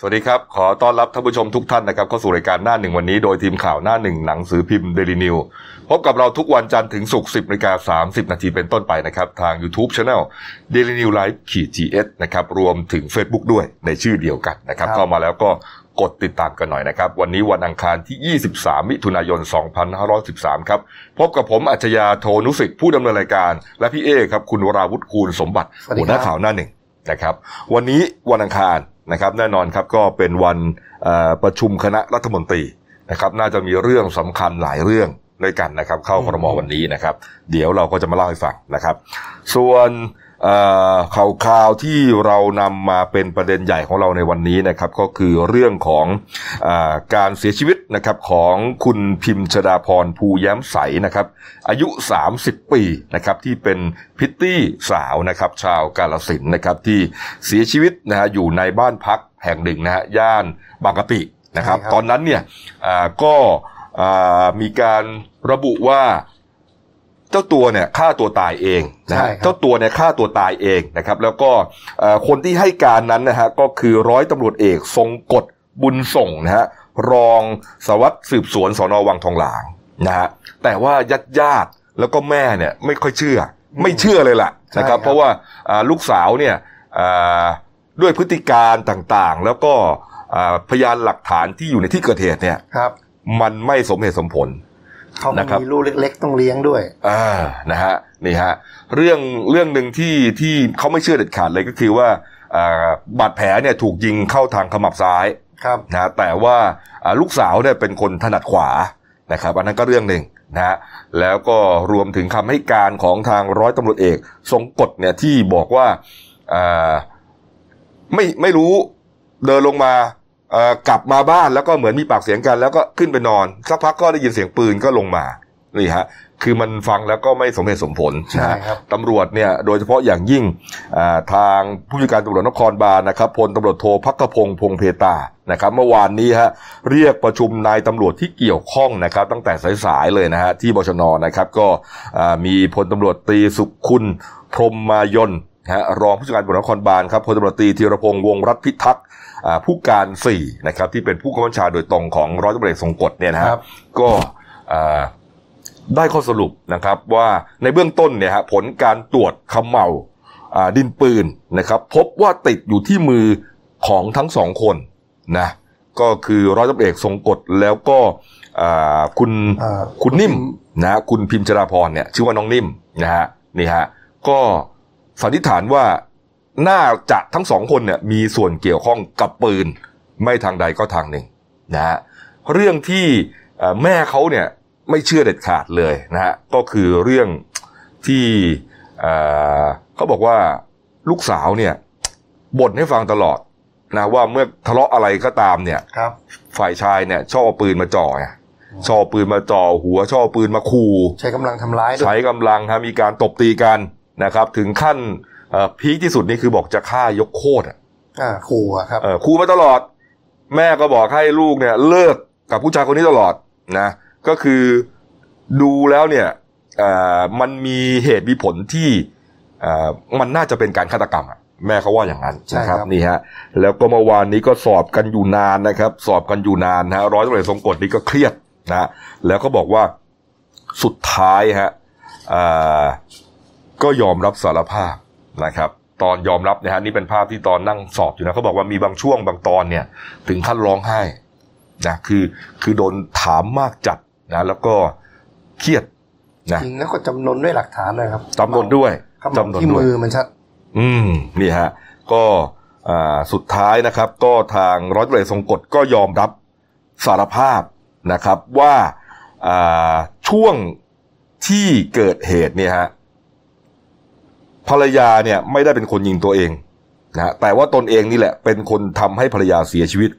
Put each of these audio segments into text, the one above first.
สวัสดีครับ ขอต้อนรับท่านผู้ชมทุกท่านนะครับเข้าสู่รายการหน้าหนึ่งวันนี้โดยทีมข่าวหน้าหนึ่งหนังสือพิมพ์เดลินิวพบกับเราทุกวันจันทร์ถึงศุกร์10นาฬิกา30นาทีเป็นต้นไปนะครับ ทาง YouTube Channel Daily New Life ขีด GS นะครับ รวมถึง Facebook ด้วยในชื่อเดียวกันนะครับครับ เข้ามาแล้วก็กดติดตามกันหน่อยนะครับ วันนี้วันอังคารที่ 23 มิถุนายน 2513 ครับ พบกับผมอัจฉริยะโทนุสิทธิ์ผู้ดำเนินรายการ และพี่เอครับคุณวราวุฒิคูณสมบัติสวัสดีหัวหน้าครับข่าวหน้าหนึ่งนะครับ วันนี้วันอังคาร นะครับแน่นอนครับก็เป็นวันประชุมคณะรัฐมนตรีนะครับน่าจะมีเรื่องสำคัญหลายเรื่องด้วยกันนะครับ เข้าครมวันนี้นะครับ เดี๋ยวเราก็จะมาเล่าให้ฟังนะครับ ส่วน ข่าวข่าวที่เรานำมาเป็นประเด็นใหญ่ของเราในวันนี้นะครับ ก็คือเรื่องของอาการเสียชีวิตนะครับของคุณพิมชดาพรภูแย้มใสนะครับ อายุ 30 ปีนะครับที่เป็นพิตตี้สาวนะครับ ชาวกาลสินธุ์นะครับที่เสียชีวิตนะฮะอยู่ในบ้านพักแห่งหนึ่งนะฮะย่านบางกะปินะครับใช่ครับตอนนั้นเนี่ยอ่าก็อ่ามีการระบุว่า เจ้าตัวเนี่ยฆ่าตัวตายเองนะฮะใช่ครับ เจ้าตัวเนี่ยฆ่าตัวตายเองนะครับแล้วก็เอ่อคนที่ให้การนั้นนะฮะก็คือร้อยตำรวจเอกทรงกฎบุญส่งนะฮะรองสารวัสดสืบสวนสอนอวังทองหลางนะฮะแต่ว่าญาติญาติๆแล้วก็แม่เนี่ยไม่ค่อยเชื่อ ไม่เชื่อเลยล่ะนะครับ ใช่ครับ เพราะว่าอ่าลูกสาวเนี่ยอ่าด้วยพฤติการต่างๆ แล้วก็อ่าพยานหลักฐานที่อยู่ในที่เกิดเหตุเนี่ย ครับ มันไม่สมเหตุสมผล เขานะครับมีลูกเล็ก ๆ ต้องเลี้ยงด้วย อ่านะฮะนี่ฮะเรื่องเรื่องหนึ่งที่ที่เขาไม่เชื่อเด็ดขาดเลยก็คือว่าอ่าบาดแผลเนี่ยถูกยิงเข้าทางขมับซ้ายครับนะฮะแต่ว่าอ่าลูกสาวเนี่ยเป็นคนถนัดขวานะครับอันนั้นก็เรื่องหนึ่งนะฮะแล้วก็รวมถึงคำให้การของทางร้อยตำรวจเอก ทรงกฎเนี่ยที่บอกว่าอ่าไม่ไม่รู้เดินลงมาเอ่อ กลับมาบ้านแล้วก็เหมือนมีปากเสียงกัน แล้วก็ขึ้นไปนอน สักพักก็ได้ยินเสียงปืนก็ลงมานี่ฮะคือมันฟังแล้วก็ไม่สมเหตุสมผลนะใช่ฮะครับตำรวจเนี่ยโดยเฉพาะอย่างยิ่งอ่าทางผู้จัดการตำรวจนครบาลนะครับพลตำรวจโทพักขพงศ์พงเพตานะครับเมื่อวานนี้ฮะเรียกประชุมนายตำรวจที่เกี่ยวข้องนะครับ ตั้งแต่สายๆเลยนะฮะที่บชนนะครับก็อ่ามีพลตำรวจตรีสุขุนพรหมมายน นะฮะรองผู้จัดการตำรวจนครบาลครับพลตำรวจตรีธีรพงศ์วงศ์รัฐพิทักษ์อ่าผู้การสี่นะครับที่เป็นผู้กำกับชาโดยตรงของร้อยตำรวจเอกทรงกฎเนี่ยนะฮะครับก็อ่าได้ข้อสรุปนะครับว่าในเบื้องต้นเนี่ยฮะผลการตรวจเขมเหลาอ่าดินปืนนะครับ พบว่าติดอยู่ที่มือของทั้งสองคนนะก็คือร้อยตำรวจเอกทรงกฎแล้วก็อ่าคุณอ่าคุณนิ่มนะฮะคุณพิมพ์จราพรเนี่ยชื่อว่าน้องนิ่มนะฮะนี่ฮะก็ สันนิษฐานว่าน่าจะทั้งสองคนเนี่ยมีส่วนเกี่ยวข้องกับปืน ไม่ทางใดก็ทางหนึ่งนะฮะเรื่องที่เอ่อแม่เขาเนี่ยไม่เชื่อเด็ดขาดเลยนะฮะก็คือเรื่องที่เอ่อเขาบอกว่าลูกสาวเนี่ยบ่นให้ฟังตลอดนะว่าเมื่อทะเลาะอะไรก็ตามเนี่ยครับฝ่ายชายเนี่ยชอบเอาปืนมาจ่อไงชอบเอาปืนมาจ่อหัวชอบเอาปืนมาขู่ใช้กำลังทำร้ายด้วยใช้กำลังฮะมีการตบตีกัน นะครับ ถึงขั้นเอ่อพีคที่สุดนี่คือบอกจะฆ่ายกโคตรอะอ่าขู่อะครับเออขู่มาตลอด แม่ก็บอกให้ลูกเนี่ย เลิกกับผู้ชายคนนี้ตลอดนะ ก็คือดูแล้วเนี่ยเอ่อมันมีเหตุมีผลที่เอ่อมันน่าจะเป็นการฆาตกรรมอะแม่เขาว่าอย่างนั้นใช่นะคครัรับบนี่ฮะแล้วก็เมื่อวานนี้ก็สอบกันอยู่นานนะครับ สอบกันอยู่นานนะฮะร้อยตำรวจเอกทรงกฎนี่ก็เครียดนะฮะแล้วก็บอกว่าสุดท้ายฮะเอ่อ ก็ยอมรับสารภาพนะครับ ตอนยอมรับนะฮะนี่เป็นภาพที่ตอนนั่งสอบอยู่นะเขาบอกว่ามีบางช่วงบางตอนเนี่ย ถึงขั้นร้องไห้นะคือคือโดนถามมากจัดนะ แล้วก็เครียดนะจริงแล้วก็จำนวนด้วยหลักฐานเลยครับจำนวนด้วยขมเหลาจำนวนที่ด้วยมือมันชัด อืมนี่ฮะ ก็อ่าสุดท้ายนะครับ ก็ทางร้อยตำรวจเอกทรงกฎก็ยอมรับสารภาพนะครับว่าอ่าช่วงที่เกิดเหตุเนี่ยฮะ ภรรยาเนี่ยไม่ได้เป็นคนยิงตัวเองนะฮะแต่ว่าตนเองนี่แหละเป็นคนทำให้ภรรยาเสียชีวิต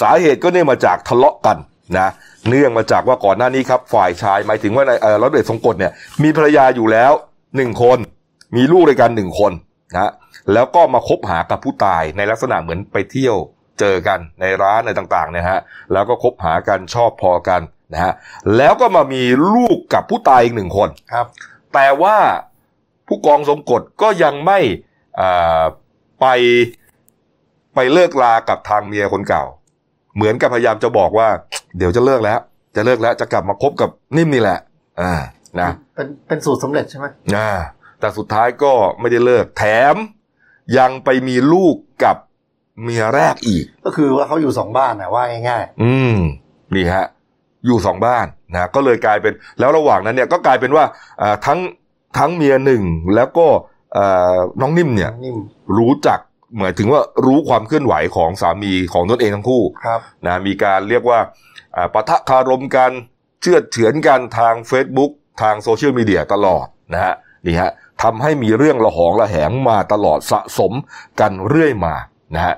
สาเหตุก็เนื่องมาจากทะเลาะกันนะเนื่องมาจากว่าก่อนหน้านี้ครับฝ่ายชายหมายถึงว่าในเอ่อร้อยตำรวจเอกทรงกฎเนี่ยมีภรรยาอยู่แล้วหนึ่งคน มีลูกด้วยกันหนึ่งคนนะฮะแล้วก็มาคบหากับผู้ตายในลักษณะเหมือนไปเที่ยวเจอกันในร้านในต่างๆเนี่ยฮะแล้วก็คบหากันชอบพอกันนะฮะแล้วก็มามีลูกกับผู้ตายอีกหนึ่งคนครับ แต่ว่า ผู้กองสมกฎก็ยังไม่อ่าไปไปเลิกลากับทางเมียคนเก่า เหมือนกับพยายามจะบอกว่า เดี๋ยวจะเลิกแล้ว จะเลิกแล้วจะกลับมาคบกับนิ่มนี่แหละ อ่านะเป็นเป็นสูตรสำเร็จใช่ไหมอ่าแต่สุดท้ายก็ไม่ได้เลิกแถม ยังไปมีลูกกับเมียแรกอีก ก็คือว่าเขาอยู่สองบ้านนะว่าง่ายอืมนี่ฮะ อยู่สองบ้านนะก็เลยกลายเป็น แล้วระหว่างนั้นเนี่ยก็กลายเป็นว่าอ่าทั้ง ทั้งเมียหนึ่งแล้วก็อ่าน้องนิ่มๆเนี่ยนิ่มรู้จักหมายถึงว่ารู้ความเคลื่อนไหวของสามีของตนเองทั้งคู่ครับนะมีการเรียกว่าอ่าปะทะคารมกันเชื่อดเฉือนกันทาง Facebook ทางโซเชียลมีเดียตลอดนะฮะนี่ฮะทำให้มีเรื่องระหองระแหงมาตลอดสะสมกันเรื่อยมานะฮะ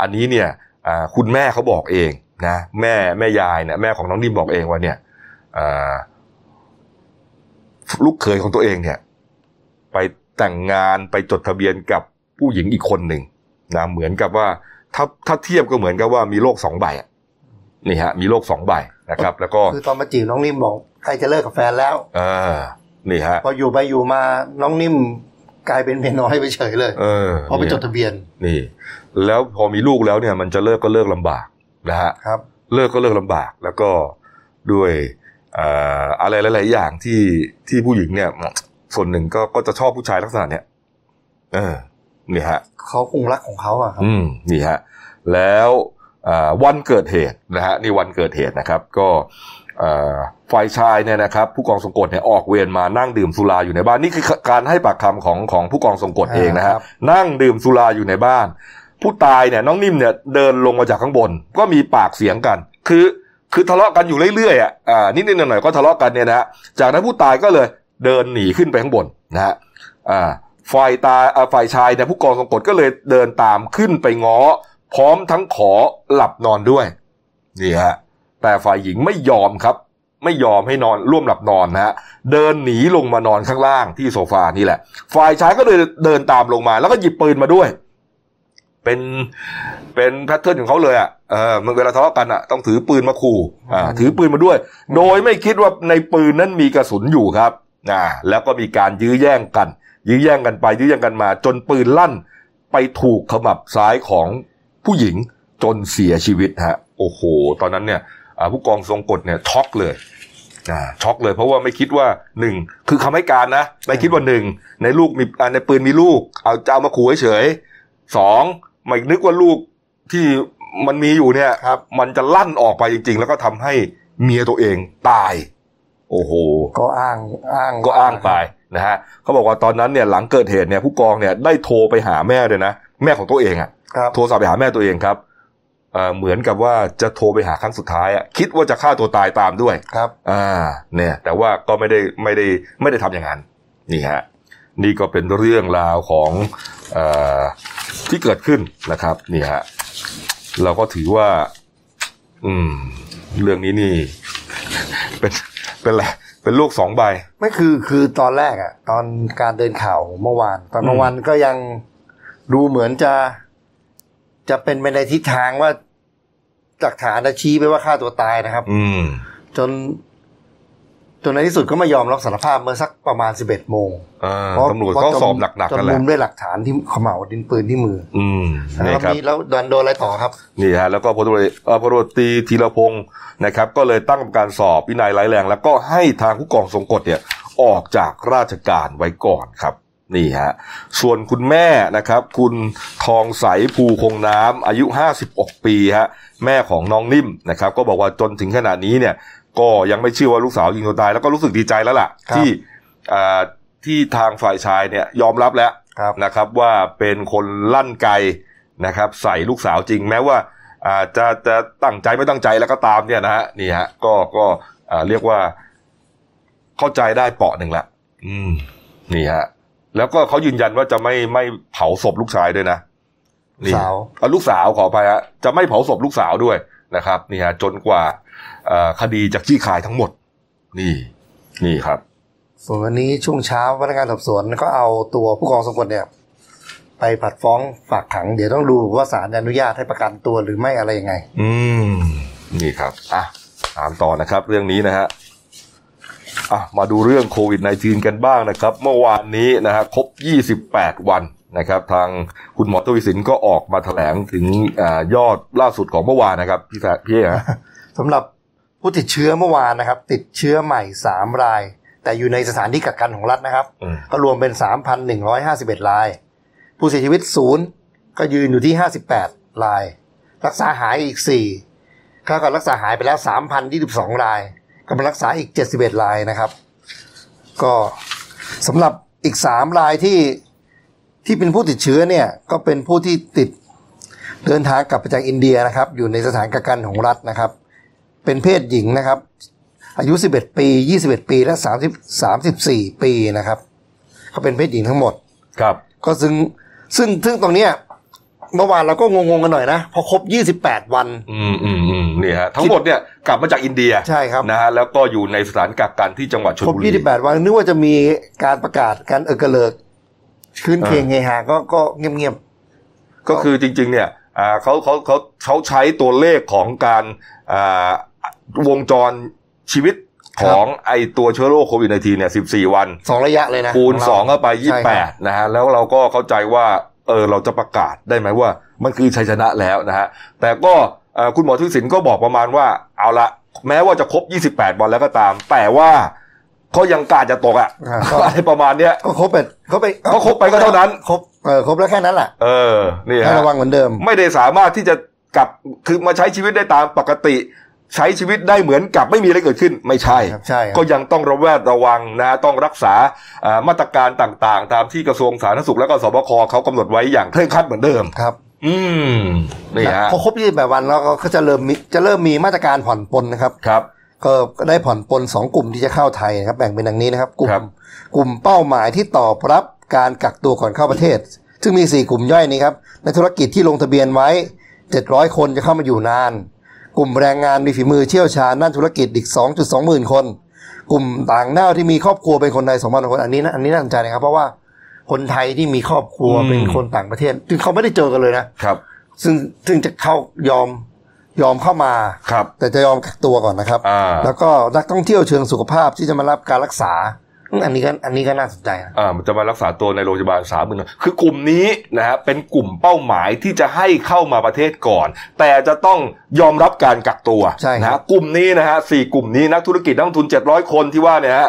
อันนี้เนี่ยอ่าคุณแม่เขาบอกเองนะแม่แม่ยายเนี่ยแม่ของน้องนิ่มบอกเองว่าเนี่ยอ่า ลูกเขยของตัวเองเนี่ย ไปแต่งงานไปจดทะเบียนกับผู้หญิงอีกคนหนึ่งนะเหมือนกับว่าถ้าถ้าเทียบก็เหมือนกับว่ามีโลกสองใบอะนี่ฮะ มีโลกสองใบนะครับ แล้วก็คือตอนมาจีบน้องนิ่มบอกใกล้จะเลิกกับแฟนแล้วเออนี่ฮะ พออยู่ไปอยู่มาน้องนิ่มกลายเป็นเมียน้อยไปเฉยเลยเออพอไปจดทะเบียนนี่ แล้วพอมีลูกแล้วเนี่ย มันจะเลิกก็เลิกลำบากนะฮะครับ เลิกก็เลิกลำบาก แล้วก็ด้วยเอ่ออะไรหลาย ๆ อย่างที่ที่ผู้หญิงเนี่ย ส่วนหนึ่งก็ก็จะชอบผู้ชายลักษณะเนี้ยเออนี่ฮะเขาคงรักของเขาอะครับอืมนี่ฮะแล้วอ่าวันเกิดเหตุนะฮะนี่วันเกิดเหตุนะครับ ก็อ่าฝ่ายชายเนี่ยนะครับ ผู้กองทรงกฎเนี่ยออกเวรมานั่งดื่มสุราอยู่ในบ้านนี่คือการให้ปากคำของของผู้กองทรงกฎเองนะฮะครับนั่งดื่มสุราอยู่ในบ้าน ผู้ตายเนี่ยน้องนิ่มเนี่ยเดินลงมาจากข้างบน ก็มีปากเสียงกัน คือ คือทะเลาะกันอยู่เรื่อยๆอะอ่านิดๆหน่อยๆก็ทะเลาะกันเนี่ยนะฮะจากนั้นผู้ตายก็เลยเดินหนีขึ้นไปข้างบนนะฮะอ่าฝ่ายตาฝ่ายชายเนี่ยผู้กองทรงกฎก็เลยเดินตามขึ้นไปง้อ พร้อมทั้งขอหลับนอนด้วยนี่ฮะแต่ฝ่ายหญิงไม่ยอมครับ ไม่ยอมให้นอนร่วมหลับนอนนะฮะเดินหนีลงมานอนข้างล่างที่โซฟานี่แหละ ฝ่ายชายก็เลยเดินตามลงมา แล้วก็หยิบปืนมาด้วย เป็นเป็นแพทเทิร์นของเขาเลยอะเออเวลาทะเลาะกันอะต้องถือปืนมาขู่อ่าถือปืนมาด้วย โดยไม่คิดว่าในปืนนั้นมีกระสุนอยู่ครับอ่าแล้วก็มีการยื้อแย่งกัน ยื้อแย่งกันไป ยื้อแย่งกันมา จนปืนลั่นไปถูกขมับซ้ายของผู้หญิงจนเสียชีวิตฮะ โอ้โห ตอนนั้นเนี่ยอาผู้กองทรงกฎเนี่ยช็อกเลยอ่าช็อกเลยเพราะว่าไม่คิดว่าหนึ่งคือคำให้การนะไม่คิดว่าหนึ่งในลูกมีในปืนมีลูก เอาจะเอามาขู่เฉยสอง ไม่นึกว่าลูกที่มันมีอยู่เนี่ยครับ มันจะลั่นออกไปจริง ๆ แล้วก็ทำให้เมียตัวเองตาย โอ้โห ก็อ้างอ้างก็อ้างไปนะฮะเขาบอกว่าตอนนั้นเนี่ยหลังเกิดเหตุเนี่ยผู้กองเนี่ยได้โทรไปหาแม่เลยนะแม่ของตัวเองอะครับโทรศัพท์ไปหาแม่ตัวเองครับเอ่อเหมือนกับว่าจะโทรไปหาครั้งสุดท้ายอะคิดว่าจะฆ่าตัวตายตามด้วยครับ อ่า เนี่ย แต่ว่าก็ไม่ได้ไม่ได้ไม่ได้ทำอย่างนั้นนี่ฮะ นี่ก็เป็นเรื่องราวของเอ่อที่เกิดขึ้นนะครับนี่ฮะเราก็ถือว่า อืม เรื่องนี้นี่ เป็นเป็นอะไรเป็นลูกสองใบ ไม่คือคือตอนแรกอะตอนการเดินข่าวเมื่อวาน ตอนเมื่อวานก็ยังดูเหมือนจะ จะเป็นไปในทิศทางว่าหลักฐานจะชี้ไปว่าฆ่าตัวตายนะครับ อืมจน จนในที่สุดก็ไม่ยอมรับสารภาพเมื่อสักประมาณสิบเอ็ดโมงอ่าเพราะตำรวจเพราะเขาจนสอบหนักๆจกันนแหละมุมด้วยหลักฐานที่เขม่าวดินปืนที่มือ อืมแล้นี่วครับ มีแล้วโดนโดนอะไรต่อครับ นี่ฮะแล้วก็พลตำรวจเอ่อพลตำรวจตรีธีรพงศ์นะครับ ก็เลยตั้งกรรมการสอบวินัยร้ายแรง แล้วก็ให้ทางผู้กองทรงกฎเนี่ยออกจากราชการไว้ก่อนครับนี่ฮะส่วนคุณแม่นะครับ คุณทองใสภูคงน้ำอายุ 56 ปีฮะแม่ของน้องนิ่มนะครับ ก็บอกว่าจนถึงขณะนี้เนี่ย ก็ยังไม่เชื่อว่าลูกสาวยิงตัวตาย แล้วก็รู้สึกดีใจแล้วล่ะครับที่อ่าที่ทางฝ่ายชายเนี่ยยอมรับแล้วครับนะครับ ว่าเป็นคนลั่นไกนะครับ ใส่ลูกสาวจริงแม้ว่าอ่าจะจะตั้งใจไม่ตั้งใจแล้วก็ตามเนี่ยนะฮะนี่ฮะก็ก็อ่าเรียกว่าเข้าใจได้เปาะหนึ่งละอืมนี่ฮะแล้วก็เขายืนยันว่าจะไม่ไม่เผาศพลูกชายด้วยนะนี่สาวอะลูกสาวขออภัยฮะจะไม่เผาศพลูกสาวด้วยนะครับ นี่ฮะจนกว่าอ่า คดีจากขี้คายทั้งหมด นี่ นี่ครับ ส่วนวันนี้ช่วงเช้าพนักงานสอบสวนก็เอาตัวผู้กองสมกลเนี่ย ไปผัดฟ้องฝากขัง เดี๋ยวต้องดูว่าศาลอนุญาตให้ประกันตัวหรือไม่อะไรยังไง อืม นี่ครับอะตามต่อนะครับ เรื่องนี้นะฮะอะมาดูเรื่องโควิด -19 กันบ้างนะครับ เมื่อวานนี้นะฮะครบ 28 วันนะครับ ทางคุณหมอทวีสินก็ออกมาแถลงถึงอยอดล่าสุดของเมื่อวานนะครับ พี่พี่ฮะสำหรับ ผู้ติดเชื้อเมื่อวานนะครับ ติดเชื้อใหม่สามราย แต่อยู่ในสถานที่กักกันของรัฐนะครับ ก็รวมเป็นสามพันหนึ่งร้อยห้าสิบเอ็ดราย ผู้เสียชีวิตศูนย์ก็ยืนอยู่ที่ห้าสิบแปดราย รักษาหายอีกสี่ค่ากับรักษาหายไปแล้วสามพันยี่สิบสองรายกำลังรักษาอีกเจ็ดสิบเอ็ดรายนะครับ ก็สำหรับอีกสามรายที่ที่เป็นผู้ติดเชื้อเนี่ยก็เป็นผู้ที่ติดเดินทางกลับไปจากอินเดียนะครับ อยู่ในสถานกักกันของรัฐนะครับ เป็นเพศหญิงนะครับ อายุ 11 ปี 21 ปี และ 30 34 ปีนะครับเขาเป็นเพศหญิงทั้งหมด ครับ ก็ซึ่งซึ่งซึ่งตรงเนี้ยเมื่อวานเราก็งงๆกันหน่อยนะ พอครบ 28 วัน อืมอืมอืมนี่ฮะทั้งหมดเนี่ยกลับมาจากอินเดียใช่ครับ นะฮะแล้วก็อยู่ในสถานกักกันที่จังหวัดชลบุรีครบ28 วันนึกว่าจะมีการประกาศการเอกเลิกคืนเคงเฮฮาก็ก็เงียบๆก็คือจริงๆเนี่ยอ่าเขาเขาเขาเขาใช้ตัวเลขของการอ่า วงจรชีวิตของไอตัวเชื้อโรคโควิด -19 เนี่ย14วันสองระยะเลยนะคูณ2เข้าไป28นะฮะแล้วเราก็เข้าใจว่าเออเราจะประกาศได้ไหมว่า มันคือชัยชนะแล้วนะฮะแต่ก็คุณหมอทุศินก็บอกประมาณว่าเอาละแม้ว่าจะครบ 28 วันแล้วก็ตาม แต่ว่าเขายังกาจะตกอะอะไรประมาณเนี้ยก็ครบไปเขาไปเขาครบไปก็เท่านั้น ครบเออครบแล้วแค่นั้นแหละเออนี่ฮะระวังเหมือนเดิม ไม่ได้สามารถที่จะกลับคือมาใช้ชีวิตได้ตามปกติ ใช้ชีวิตได้เหมือนกับไม่มีอะไรเกิดขึ้นไม่ใช่ ใช่ก็ยังต้องระแวดระวังนะต้องรักษามาตรการต่างๆ ตามที่กระทรวงสาธารณสุขและก็สบคเขากำหนดไว้อย่างเคร่งครัดเหมือนเดิมครับ อืมนี่ฮะพอครบยี่สิบแปดวันแล้วก็จะเริ่มมีจะเริ่มมีมาตรการผ่อนปลนนะครับครับก็ได้ผ่อนปลนสองกลุ่มที่จะเข้าไทยนะครับแบ่งเป็นดังนี้นะครับ กลุ่มกลุ่มเป้าหมายที่ตอบรับการกักตัวก่อนเข้าประเทศ ซึ่งมีสี่กลุ่มย่อยนี้ครับในธุรกิจที่ลงทะเบียนไว้เจ็ดร้อยคนจะเข้ามาอยู่นาน กลุ่มแรงงานมีฝีมือเชี่ยวชาญด้านธุรกิจอีก 2.2หมื่นคน กลุ่มต่างด้าวที่มีครอบครัวเป็นคนไทย2 0 0 0คนอันนี้นะอันนี้น่าสนใจนะครับ เพราะว่าคนไทยที่มีครอบครัวเป็นคนต่างประเทศซึ่งเขาไม่ได้เจอกันเลยนะครับ ซึ่งซึ่งจะเข้ายอมยอมเข้ามาครับแต่จะยอมกักตัวก่อนนะครับ แล้วก็นักท่องเที่ยวเชิงสุขภาพที่จะมารับการรักษา อันนี้ก็อันนี้ก็น่าสนใจอ่ามันจะมารักษาตัวในโรงพยาบาลสามหมื่นคือกลุ่มนี้นะฮะเป็นกลุ่มเป้าหมายที่จะให้เข้ามาประเทศก่อน แต่จะต้องยอมรับการกักตัวใช่นะกลุ่มนี้นะฮะสี่กลุ่มนี้นักธุรกิจนักทุนเจ็ดร้อยคนที่ว่าเนี่ยฮะ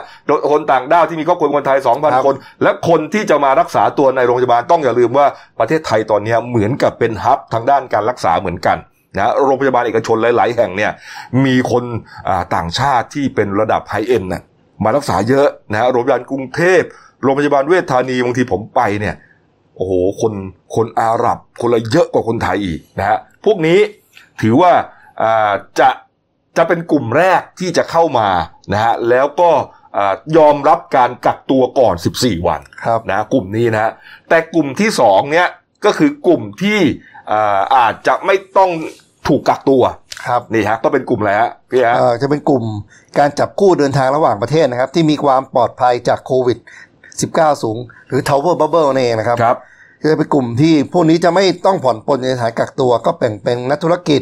คนต่างด้าวที่มีครอบครัวคนไทยสองพันคน และคนที่จะมารักษาตัวในโรงพยาบาลต้องอย่าลืมว่าประเทศไทยตอนนี้เหมือนกับเป็นฮับทางด้านการรักษาเหมือนกันนะโรงพยาบาลเอกชนหลาย ๆ แห่งเนี่ยมีคนต่างชาติที่เป็นระดับไฮเอ็นนะ มารักษาเยอะนะฮะโรงพยาบาลกรุงเทพโรงพยาบาลเวชธานีบางทีผมไปเนี่ย โอ้โหคนคนอาหรับ คนละเยอะกว่าคนไทยอีกนะฮะพวกนี้ถือว่าจะจะเป็นกลุ่มแรกที่จะเข้ามานะฮะแล้วก็ยอมรับการกักตัวก่อน 14 วันนะกลุ่มนี้นะแต่กลุ่มที่สองเนี้ยก็คือกลุ่มที่อาจจะไม่ต้องถูกกักตัวครับนี่ฮะก็เป็นกลุ่มอะไรฮะพี่ฮะจะเป็นกลุ่ม การจับคู่เดินทางระหว่างประเทศนะครับ ที่มีความปลอดภัยจากโควิด -19 สูง หรือ Tower Bubble นั่นเองนะครับครับจะเป็นกลุ่มที่พวกนี้จะไม่ต้องผ่อนปลนในสถานกักตัว ก็แบ่งเป็นนักธุรกิจ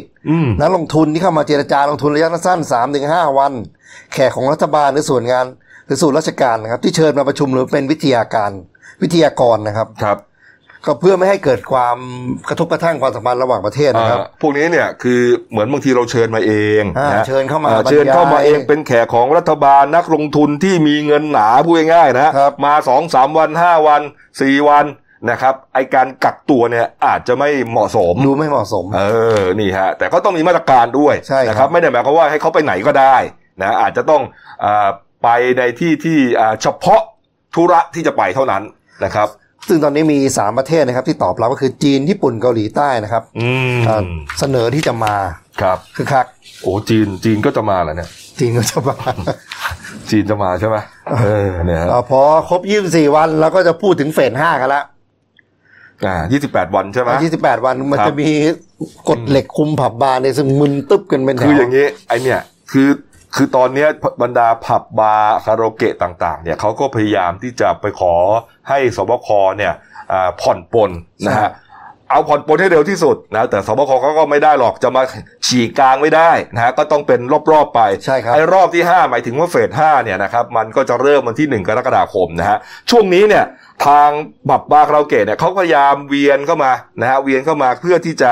นักลงทุนที่เข้ามาเจรจาลงทุนระยะสั้นสามถึงห้าวัน แขกของรัฐบาลหรือส่วนงาน หรือส่วนราชการนะครับ ที่เชิญมาประชุมหรือเป็นวิทยาการวิทยากรนะครับครับ ก็เพื่อไม่ให้เกิดความกระทบกระทั่งความสัมพันธ์ระหว่างประเทศนะครับ พวกนี้เนี่ยคือเหมือนบางทีเราเชิญมาเองนะเชิญเข้ามาเชิญเข้ามาเองเป็นแขกของรัฐบาลนักลงทุนที่มีเงินหนาพูดง่ายๆนะมาสองสามวันห้าวันสี่วันนะครับไอการกักตัวเนี่ยอาจจะไม่เหมาะสมดูไม่เหมาะสม เออนี่ฮะแต่ก็ต้องมีมาตรการด้วยนะครับ ไม่ได้หมายความว่าให้เขาไปไหนก็ได้นะอาจจะต้องอไปในที่ที่เฉพาะธุระที่จะไปเท่านั้นนะครับ ซึ่งตอนนี้มีสามประเทศนะครับที่ตอบรับก็คือจีนญี่ปุ่นเกาหลีใต้นะครับเสนอที่จะมาครับคือคักโอ้จีนจีนก็จะมาแล้วเนี่ยจีนก็จะมาจีนจะมาใช่ไหมเออเนี่ยพอครบยี่สิบสี่วันเราก็จะพูดถึงเฟสห้ากันละอ่ายี่สิบแปดวันใช่ไหมยี่สิบแปดวันมันจะมีกฎเหล็กคุมผับบาร์ในซึ่งมึนตึ๊บกันเป็นแถวคืออย่างนี้ไอเนี่ยคือ คือตอนนี้บรรดาผับบาร์คาราโอเกะต่าง ๆ เนี่ยเขาก็พยายามที่จะไปขอให้สบคเนี่ยผ่อนปลนนะฮะเอาผ่อนปลนให้เร็วที่สุดนะแต่สบคเขาก็ไม่ได้หรอกจะมาฉีกกลางไม่ได้นะฮะก็ต้องเป็นรอบๆไปใช่ครับไอ้รอบที่ 5 หมายถึงว่าเฟสห้าเนี่ยนะครับมันก็จะเริ่มวันที่ 1 กรกฎาคมนะฮะช่วงนี้เนี่ยทางผับบาร์คาราโอเกะเนี่ยเขาพยายามเวียนเข้ามานะฮะเวียนเข้ามาเพื่อที่จะ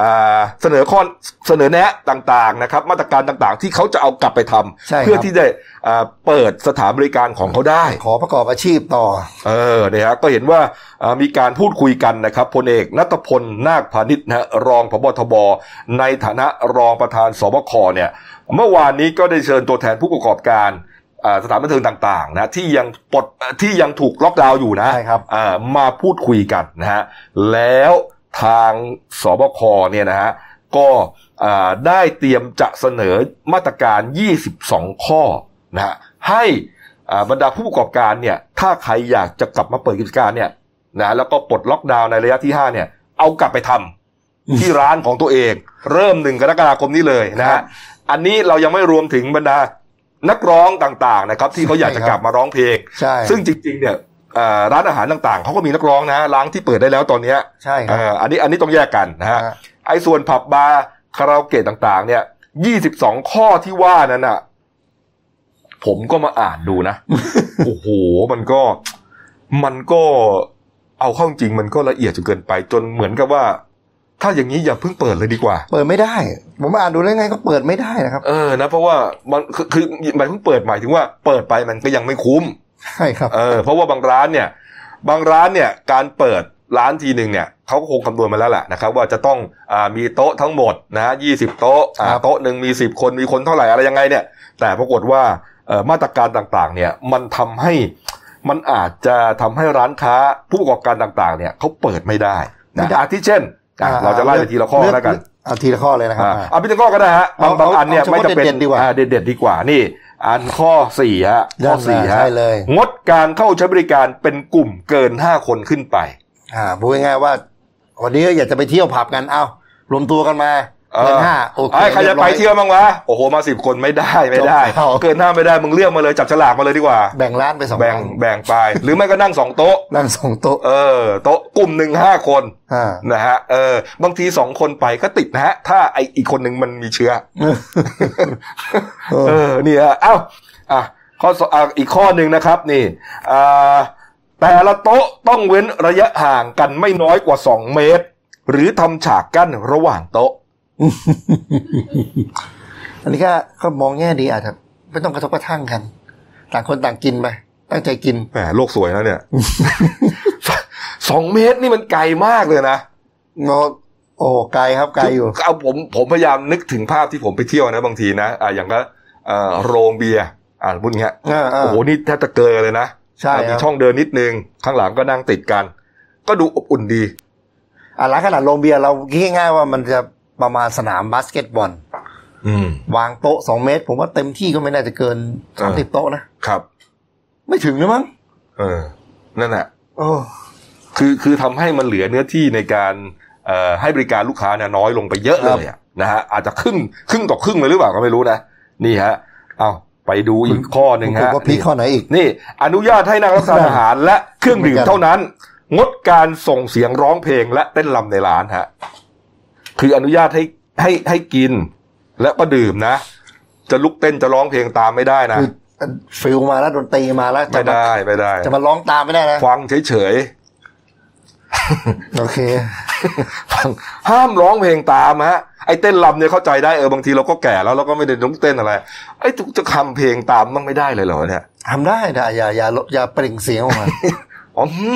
อ่าเสนอข้อเสนอแนะต่างๆนะครับ มาตรการต่างๆ ที่เขาจะเอากลับไปทำใช่ครับเพื่อที่จะอ่าเปิดสถานบริการของเขาได้ ขอประกอบอาชีพต่อ เออเนี่ยฮะก็เห็นว่าอ่ามีการพูดคุยกันนะครับพลเอกณัฐพลนาคพาณิชย์นะฮะรองผบทบในฐานะรองประธานศบคเนี่ยเมื่อวานนี้ก็ได้เชิญตัวแทนผู้ประกอบการอ่า สถานบันเทิงต่างๆนะที่ยังปลดที่ยังถูกล็อกดาวน์อยู่นะใช่ครับอ่ามาพูดคุยกันนะฮะแล้วทางสบคเนี่ยนะฮะก็อ่าได้เตรียมจะเสนอมาตรการ 22 ข้อนะฮะให้อ่าบรรดาผู้ประกอบการเนี่ยถ้าใครอยากจะกลับมาเปิดกิจการเนี่ยนะแล้วก็ปลดล็อกดาวน์ในระยะที่ 5 เนี่ย เอากลับไปทำที่ร้านของตัวเอง เริ่มหนึ่งกรกฎาคมนี้เลยนะครัฮะบอันนี้เรายังไม่รวมถึงบรรดา นักร้องต่างๆนะครับ ที่เขาอยากจะใช่ครับกลับมาร้องเพลงใช่ซึ่งจริง ๆ เนี่ยเอ่อร้านอาหารต่างๆเขาก็มีนักร้องนะร้านที่เปิดได้แล้วตอนเนี้ยใช่คเอรับออันนี้อันนี้ต้องแยกกันนะฮะฮะไอ้ส่วนผับบาร์คาราโอเกะต่างๆ เนี่ยยี่สิบสองข้อที่ว่านั้นอะ ผมก็มาอ่านดูนะ โอ้โห มันก็ มันก็เอาเข้าจริงมันก็ละเอียดจนเกินไป จนเหมือนกับว่า ถ้าอย่างนี้อย่าเพิ่งเปิดเลยดีกว่า เปิดไม่ได้ ผมอ่านดูได้ไงก็เปิดไม่ได้นะครับ เออนะเพราะว่ามันคือคือหมายถึงเปิดหมายถึงว่าเปิดไปมันก็ยังไม่คุ้มใช่ครับเออเพราะว่าบางร้านเนี่ย บางร้านเนี่ยการเปิดร้านทีหนึ่งเนี่ยเขาก็คงคำนวณมาแล้วแหละนะครับ ว่าจะต้องอามีโต๊ะทั้งหมดนะยี่สิบโต๊ะอ่าครับโต๊ะหนึ่งมีสิบคนมีคนเท่าไหร่อะไรยังไงเนี่ย แต่ปรากฏว่าเอ่อมาตรการต่างๆ เนี่ยมันทำให้มันอาจจะทำให้ร้านค้าผู้ประกอบการต่าง ๆ เนี่ยเขาเปิดไม่ได้นะอาทิเช่นอะ เราจะไล่ไปทีละข้อแล้วกันเอาทีละข้อเลยนะครับอ่าอ่าเอาเป็นข้อก็ได้ฮะบางเอาบางอันเนี่ยเอาเฉพาะไม่จะเป็นเด็ดๆดีกว่าอ่เด็ดๆดีกว่านี่ อันข้อสี่ฮะข้อสี่ฮะใช่เลยงดการเข้าใช้บริการเป็นกลุ่มเกินห้าคนขึ้นไป อ่าพูดง่ายๆว่า วันนี้อยากจะไปเที่ยวผับกันเอ้ารวมตัวกันมา เออเกินห้าโอเคไอ้ใครจะไปบอยเที่ยวบ้างวะโอ้โหมาสิบคนไม่ได้ไม่ได้จบข่าวเกินห้าไม่ได้มึงเลือกมาเลยจับฉลากมาเลยดีกว่า แบ่งร้านไปสองแบ่งร้านแบ่งไป หรือไม่ก็นั่งสองโต๊ะ นั่งสองโต๊ะเออโต๊ะกลุ่มหนึ่งห้าคนอ่านะฮะเออบางทีสองคนไปก็ติดนะฮะ ถ้าไออีกคนหนึ่งมันมีเชื้อเออเออนี่ฮะเอ้าอะข้อสอะอีกข้อหนึ่งนะครับนี่อ่าแต่ละโต๊ะต้องเว้นระยะห่างกันไม่น้อยกว่า 2 เมตร หรือทำฉากกั้นระหว่างโต๊ะ อันนี้ก็ก็มองแง่ดีอาจจะไม่ต้องกระทบกระทั่งกัน ต่างคนต่างกินไปตั้งใจกินแหมโลกสวยนะเนี่ยสองเมตรนี่มันไกลมากเลยนะโนโอ้ไกลครับไกลอยู่เอาผมผมพยายามนึกถึงภาพที่ผมไปเที่ยวนะ บางทีนะอ่าอย่างก็เอ่อโรงเบียร์อ่าพูดอย่างเงี้ยอ่าอ่าโอ้โหนี่แทบจะเกินเลยนะใช่อ่าคมีรับช่องเดินนิดนึง ข้างหลังก็นั่งติดกัน ก็ดูอบอุ่นดีอ่าร้านขนาดโรงเบียร์เราคิดง่ายๆว่ามันจะ ประมาณสนามบาสเกตบอลอืมวางโต๊ะสองเมตร ผมว่าเต็มที่ก็ไม่น่าจะเกินสามสิบโต๊ะนะครับ ไม่ถึงนะมั้งเออ นั่นแหละโอ้คือคือทำให้มันเหลือเนื้อที่ในการเอ่อให้บริการลูกค้าเนี่ยน้อยลงไปเยอะเลยอะนะฮะอาจจะครึ่งครึ่งต่อครึ่งเลยหรือเปล่าก็ไม่รู้นะนี่ฮะ เอาไปดูอีกข้อหนึ่งผมฮะว่าพลิกข้อไหนอีกนี่ อนุญาตให้นั่งรับประทานอาหารและเครื่องดื่มเหมือนกันเท่านั้น งดการส่งเสียงร้องเพลงและเต้นรำในร้านฮะ คืออนุญาตให้ให้ให้กิน และก็ดื่มนะ จะลุกเต้นจะร้องเพลงตามไม่ได้นะคือฟิลมาแล้วดนตรีมาแล้วไม่จะมาได้ไม่ได้ จะมาร้องตามไม่ได้นะฟังเฉยโอเคๆฟังห้ามร้องเพลงตามฮะไอ้เต้นรำเนี่ยเข้าใจได้เออบางทีเราก็แก่แล้วเราก็ไม่ได้ต้องเต้นอะไรไอ้ทุกจะคำเพลงตามมันไม่ได้เลยเหรอเนี่ยทำได้แต่อย่าอย่าอย่าเปล่งเสียงออกมา อ๋ออื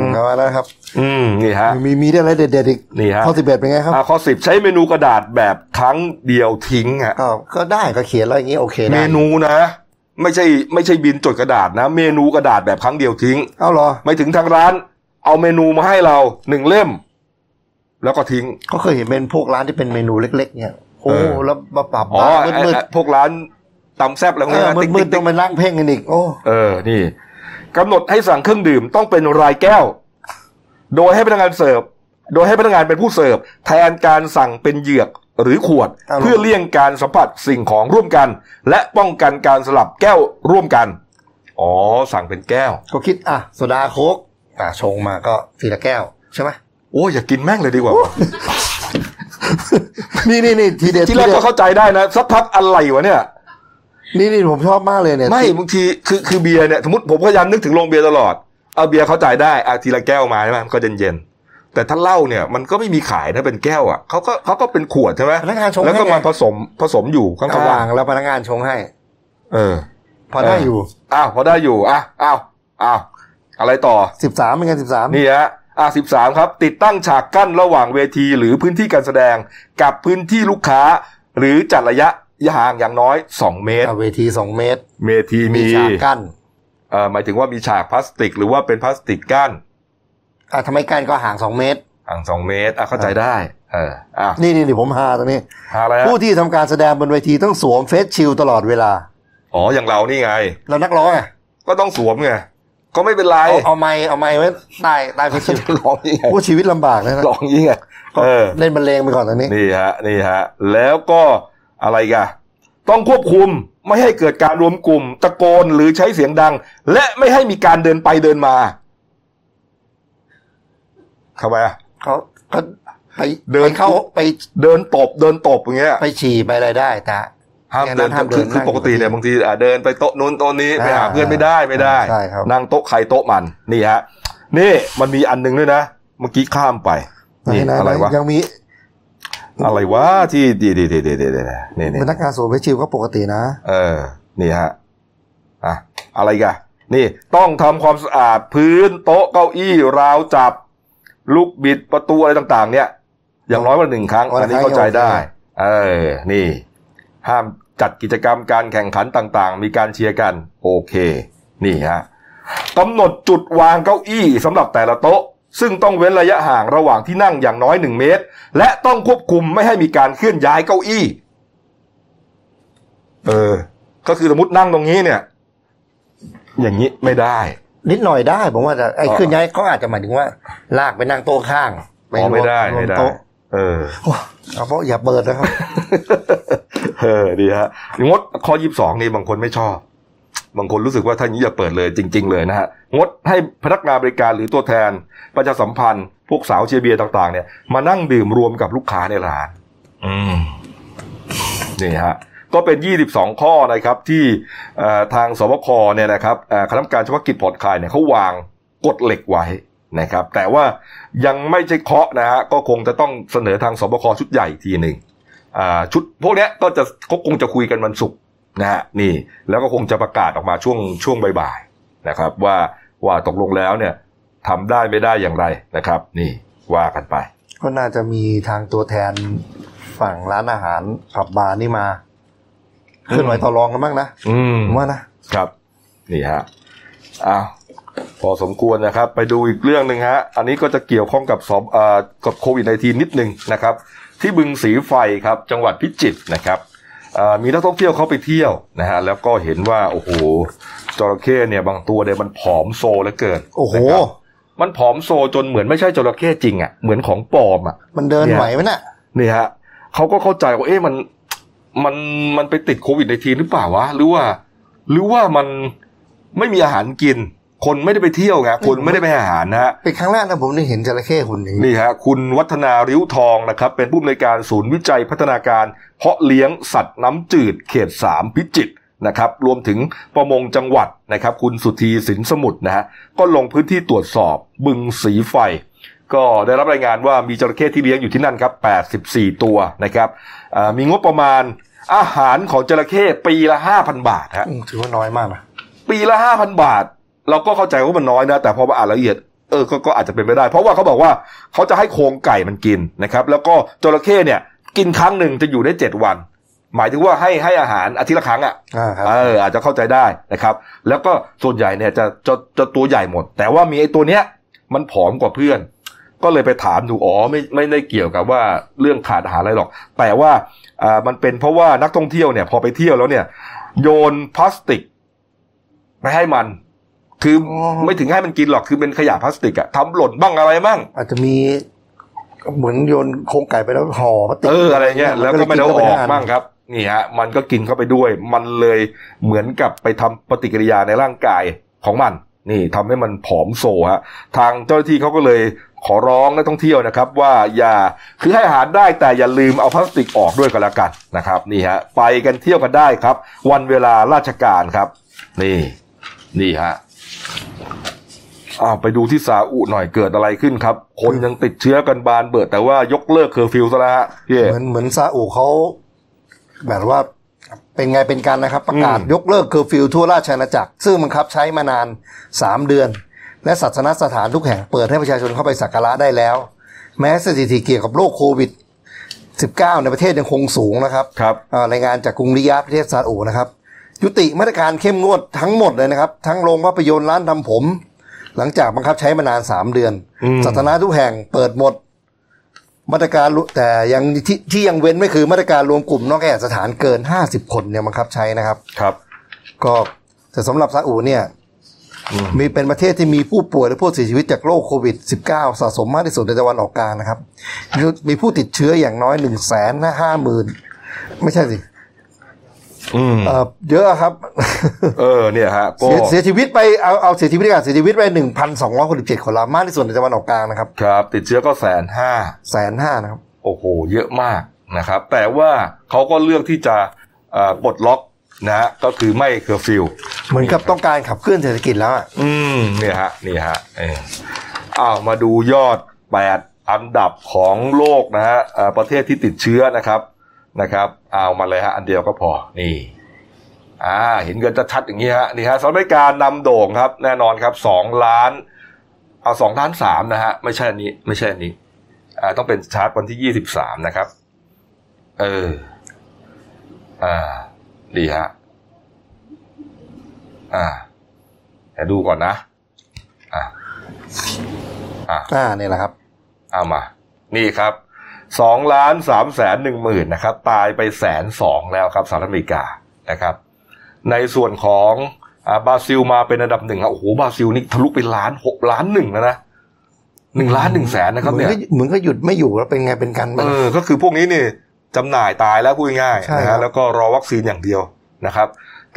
มเอามาแล้วครับ อืมนี่ฮะ มีมีได้อะไรเด็ดๆอีกนี่ฮะข้อสิบเอ็ดเป็นไงครับอ่าข้อสิบใช้เมนูกระดาษแบบครั้งเดียวทิ้งฮะก็ก็ได้ก็เขียนแล้วอย่างนี้โอเคเมได้นูนะไม่ใช่ไม่ใช่บินจดกระดาษนะ เมนูกระดาษแบบครั้งเดียวทิ้ง เอาเหรอ ไม่ถึงทางร้าน เอาเมนูมาให้เราหนึ่งเล่ม แล้วก็ทิ้ง ก็เคยเห็นเป็นพวกร้านที่เป็นเมนูเล็ก ๆ เนี่ย โอ้เออแล้วมาปรับอ๋อบ้านไอ้มืดไอ้พวกร้านตำแซบอะไรพวกๆเอนี้อนะติ๊กมืติ๊ดกๆต้องไปนั่งเพ่งกันอีกโอ้เออนี่ กำหนดให้สั่งเครื่องดื่มต้องเป็นรายแก้ว โดยให้พนักงานเสิร์ฟ โดยให้พนักงานเป็นผู้เสิร์ฟ แทนการสั่งเป็นเหยือกหรือขวดเอาล่ะเพื่อเลี่ยงการสัมผัสสิ่งของร่วมกัน และป้องกันการสลับแก้วร่วมกัน อ๋อ สั่งเป็นแก้ว ก็คิดอะโซดาโค้กอะชงมาก็ทีละแก้วใช่ไหมโอ้ยอย่ากินแม่งเลยดีกว่า นี่นี่นี่ทีเด็ดที่แรกเด็ก็ดเข้าใจได้นะ สักพักอะไรวะเนี่ย นี่นี่ผมชอบมากเลยเนี่ยไม่บางทีคือคือเบียร์เนี่ยสมมติผมพยายามนึกถึงโรงเบียร์ตลอดเอาเบียร์เข้าใจได้อาทีละแก้วมาใช่ไหมมันก็เย็นเย็นๆแต่ถ้าเหล้าเนี่ยมันก็ไม่มีขายนะเป็นแก้วอะเขาก็เขาก็เป็นขวดใช่ไหมพนักงานชงแล้วก็ให้ไงมาผสมผสมอยู่ข้างก็วางๆแล้วพนักงานชงให้ เออ พอได้อยู่อ้าวพอได้อยู่อะอ้าวอ้าวอะไรต่อสิบสามเป็นไงสิบสามนี่ฮะอะสิบสามครับ ติดตั้งฉากกั้นระหว่างเวทีหรือพื้นที่การแสดงกับพื้นที่ลูกค้า หรือจัดระยะ ห่างอย่างน้อย 2 เมตร เวทีสองเมตร เมทีมีฉากกั้นเอ่อหมายถึงว่ามีฉากพลาสติก หรือว่าเป็นพลาสติกกั้นอะทำไมกั้นก็ห่างสองเมตร ห่างสองเมตรอะเข้าใจได้เอออะนี่นี่นี่ผมหาตรงนี้หาอะไรฮะผู้ที่ทำการแสดงบนเวทีต้องสวมเฟสชิลตลอดเวลา อ๋ออย่างเรานี่ไงแล้วนักร้องอะก็ต้องสวมไงก็ไม่เป็นไรเอาเอาไม้เอาไม้ไว้ใต้ใต้เฟสชิลลองนี่ไงผู้ชีวิตลำบากเลยนะลองนี่ไงเออเล่นบรรเลงไปก่อนตอนนี้นี่ฮะนี่ฮะแล้วก็ อะไรกันต้องควบคุมไม่ให้เกิดการรวมกลุ่ม ตะโกนหรือใช้เสียงดัง และไม่ให้มีการเดินไปเดินมาทำไมอะเขาก็ไปเดินไปเข้าไปเดินตบเดินตบอย่างเงี้ยไปฉี่ไปอะไรได้แต่ห้ามอย่างเดินั้นนห้ามเดิคือนคือนั่งปกติเนี่ยบางทีอะเดินไปโต๊ะนู้นโต๊ะนี้อ่าไปหาเพื่อนไม่ได้ไม่ได้ใช่ครับนั่งโต๊ะใครโต๊ะมันนี่ฮะนี่มันมีอันหนึงด้วยนะ เมื่อกี้ข้ามไปนี่หนๆอะไรวะยังมี อะไรวะที่ดีดีดีดีดีดีนี่นี่พนักงานสวมเฟสชิลก็ปกตินะ เออ นี่ฮะอะอะไรกันนี่ต้องทำความสะอาดพื้นโต๊ะเก้าอี้ราวจับ ลูกบิดประตูอะไรต่าง ๆ เนี่ย อย่างน้อยวันหนึ่งครั้งวันละอันนี้ครั้งเข้าใจได้โอเคเออ นี่ ห้ามจัดกิจกรรมการแข่งขันต่าง ๆ มีการเชียร์กัน โอเค นี่ฮะกำหนดจุดวางเก้าอี้สำหรับแต่ละโต๊ะ ซึ่งต้องเว้นระยะห่างระหว่างที่นั่งอย่างน้อยหนึ่งเมตร และต้องควบคุมไม่ให้มีการเคลื่อนย้ายเก้าอี้ เออ ก็คือสมมตินั่งตรงนี้เนี่ย อย่างนี้ไม่ได้ นิดหน่อยได้ผมว่าแต่ไอ้อ๋อขึ้นย้ายเขาอาจจะหมายถึงว่า ลากไปนั่งโต๊ะข้างอ๋อไม่ได้รวไม่ได้โต๊ะเออโอ้เอาเพราะอย่าเปิดนะครับ เออดีฮะงดข้อยี่สิบสองนี่บางคนไม่ชอบ บางคนรู้สึกว่าท่านนี้อย่าเปิดเลยจริง ๆ เลยนะฮะงดให้พนักงานบริการหรือตัวแทน ประชาสัมพันธ์ พวกสาวเชียร์เบียร์ต่าง ๆ เนี่ยมานั่งดื่มรวมกับลูกค้าในร้าน อืมนี่ฮะก็เป็น 22 ข้อนะครับที่เอ่อทางสบคเนี่ยนะครับเอ่อคณะกรรมการเฉพาะกิจผ่อนคลายเนี่ยเขาวางกฎเหล็กไว้นะครับ แต่ว่ายังไม่ใช่เคาะนะฮะก็คงจะต้องเสนอทางสบคชุดใหญ่อีกทีหนึ่งอ่าชุดพวกเนี้ยก็จะเขาคงจะคุยกันวันศุกร์ นะฮะนี่แล้วก็คงจะประกาศออกมาช่วงช่วงบ่ายๆนะครับ ว่าว่าตกลงแล้วเนี่ยทำได้ไม่ได้อย่างไรนะครับ นี่ว่ากันไป ก็น่าจะมีทางตัวแทนฝั่งร้านอาหารผับบาร์นี่มาเคลื่อนไหวต่อรองกันบ้างนะอืมผมว่านะครับ นี่ฮะอ้าวพอสมควรนะครับ ไปดูอีกเรื่องหนึ่งฮะ อันนี้ก็จะเกี่ยวข้องกับสอบอ่ากับโควิด -19 นิดหนึ่งนะครับ ที่บึงสีไฟครับ จังหวัดพิจิตรนะครับอ่า มีนักท่องเที่ยวเขาไปเที่ยวนะฮะแล้วก็เห็นว่าโอ้โหจระเข้เนี่ยบางตัวเนี่ยมันผอมโซเหลือเกินโอ้โหนะครับมันผอมโซจนเหมือนไม่ใช่จระเข้จริงอะเหมือนของปลอมอะมันเดินเนี่ยไหวไหมน่ะนี่ฮะเขาก็เข้าใจว่าเอ๊ะมันมันมันไปติดโควิดในทีหรือเปล่าวะหรือว่า หรือว่ามันไม่มีอาหารกิน คนไม่ได้ไปเที่ยวไงคนไม่ได้ไปให้อาหารนะฮะเป็นครั้งแรกนะผมได้เห็นจระเข้หุ่นอย่างนี้นี่ฮะคุณวัฒนาริ้วทองนะครับ เป็นผู้อำนวยการศูนย์วิจัยพัฒนาการ เพาะเลี้ยงสัตว์น้ำจืดเขตสามพิจิตรนะครับรวมถึงประมงจังหวัดนะครับ คุณสุธีสินสมุทรนะฮะก็ลงพื้นที่ตรวจสอบบึงสีไฟ ก็ได้รับรายงานว่ามีจระเข้ที่เลี้ยงอยู่ที่นั่นครับ 84 ตัวนะครับอ่ามีงบประมาณอาหารของจระเข้ปีละ 5,000 บาทฮะอืมถือว่าน้อยมากนะปีละ 5,000 บาท เราก็เข้าใจว่ามันน้อยนะ แต่พอมาอ่านละเอียดเออก็ก็อาจจะเป็นไปได้ เพราะว่าเขาบอกว่าเขาจะให้โครงไก่มันกินนะครับ แล้วก็จระเข้เนี่ย กินครั้งหนึ่งจะอยู่ได้7วัน หมายถึงว่าให้ให้อาหารอาทิตย์ละครั้งอะอ่าครับเอออาจจะเข้าใจได้นะครับ แล้วก็ส่วนใหญ่เนี่ยจะจะจะตัวใหญ่หมด แต่ว่ามีไอ้ตัวเนี้ย มันผอมกว่าเพื่อน ก็เลยไปถามดูอ๋อไม่ไม่ได้เกี่ยวกับว่าเรื่องขาดอาหารอะไรหรอก แต่ว่าอ่ามันเป็นเพราะว่านักท่องเที่ยวเนี่ย พอไปเที่ยวแล้วเนี่ย โยนพลาสติกไปให้มันคือออไม่ถึงให้มันกินหรอกคือเป็นขยะพลาสติกอะทำหล่นบ้างอะไรบ้างอาจจะมี เหมือนโยนโครงไก่ไปแล้วห่อพลาสติกเอออะไรเงี้ยแล้วก็ไม่ได้เอาออกบ้างคครับรับนี่ฮะมันก็กินเข้าไปด้วย มันเลยเหมือนกับไปทำปฏิกิริยาในร่างกายของมัน นี่ทำให้มันผอมโซฮะทางเจ้าหน้าที่เขาก็เลยขอร้องนักท่องเที่ยวนะครับ ว่าอย่าคือให้อาหารได้แต่อย่าลืมเอาพลาสติกออกด้วยกันแล้วกันนะครับนี่ฮะไปกันเที่ยวกันได้ครับ วันเวลาราชการครับ นี่ นี่ฮะโอเคอ้าวไปดูที่ซาอุหน่อยเกิดอะไรขึ้นครับ คนยังติดเชื้อกันบานเบิด แต่ว่ายกเลิกเคอร์ฟิวซะแล้วฮะพี่เอกเหมือนเหมือนซาอุเขาแบบว่าเป็นไงเป็นกันนะครับ ประกาศอืมยกเลิกเคอร์ฟิวทั่วราชอาณาจักร ซึ่งบังคับใช้มานานสามเดือน และศาสนสถานทุกแห่งเปิดให้ประชาชนเข้าไปสักการะได้แล้ว แม้สถิติเกี่ยวกับโรคโควิด 19 ในประเทศยังคงสูงนะครับครับอ่ารายงานจากกรุงริยาดประเทศซาอุนะครับ ยุติมาตรการเข้มงวดทั้งหมดเลยนะครับ ทั้งโรงภาพยนตร์ร้านทำผม หลังจากบังคับใช้มานานสามเดือนอืมสถานะทุกแห่งเปิดหมด มาตรการรู้แต่ยังที่ที่ยังเว้นไม่คือมาตรการรวมกลุ่มนอกแก่สถานเกิน50คนเนี่ยบังคับใช้นะครับ ครับ ก็แต่สำหรับซาอุเนี่ยอืมมีเป็นประเทศที่มีผู้ป่วยและผู้เสียชีวิตจากโรคโควิด -19 สะสมมากที่สุดในตะวันออกกลางนะครับ มีมีผู้ติดเชื้ออย่างน้อย1นึ่งแสนห้าหมื่นไม่ใช่สิอืม เอ่อเยอะครับ เออเนี่ยฮะก็เสียเสียชีวิตไปเอาเอาเสียชีวิตกันเสียชีวิตไปหนึ่งพันสองร้อยคนสิบเจ็ดคนละมากที่สุดในตะวันออกกลางนะครับ ครับ ติดเชื้อก็แสนห้าแสนห้านะครับ โอ้โห เยอะมากนะครับ แต่ว่าเขาก็เลือกที่จะเอ่อปลดล็อกนะฮะก็คือไม่เคอร์ฟิวเหมือนกับต้องการขับเคลื่อนเศรษฐกิจแล้วอะอืมเนี่ยฮะนี่ฮะเอออ้าวมาดูยอดแปดอันดับของโลกนะฮะเอ่อประเทศที่ติดเชื้อนะครับ นะครับ เอามาเลยฮะอันเดียวก็พอนี่อ่าเห็นเงินชัดๆอย่างนี้ฮะนี่ฮะสหรัฐอเมริกานำโด่งครับ แน่นอนครับสองล้าน เอาสองล้านสามนะฮะไม่ใช่อันนี้ ไม่ใช่อันนี้อ่าต้องเป็นชาร์ตวันที่ยี่สิบสามนะครับ เออ อ่า ดีฮะอ่าเดี๋ยวดูก่อนนะ อ่าอ่าอ่าเนี่ยแหละครับ เอามา นี่ครับ สองล้านสามแสนหนึ่งหมื่นนะครับ ตายไปแสนสองแล้วครับสหรัฐอเมริกานะครับ ในส่วนของอ่าบราซิลมาเป็นอันดับหนึ่งครับโอ้โหบราซิลนี่ทะลุไปล้านหกล้านหนึ่งแล้วนะหนึ่งล้านหนึ่งแสนนะครับเหมืเนี่อนยก็เหมือนก็หยุดไม่อยู่แล้วเป็นไงเป็นกันไปเออก็คือพวกนี้นี่จำหน่ายตายแล้วพูดง่ายใช่ๆนะครัฮะบแล้วก็รอวัคซีนอย่างเดียวนะครับ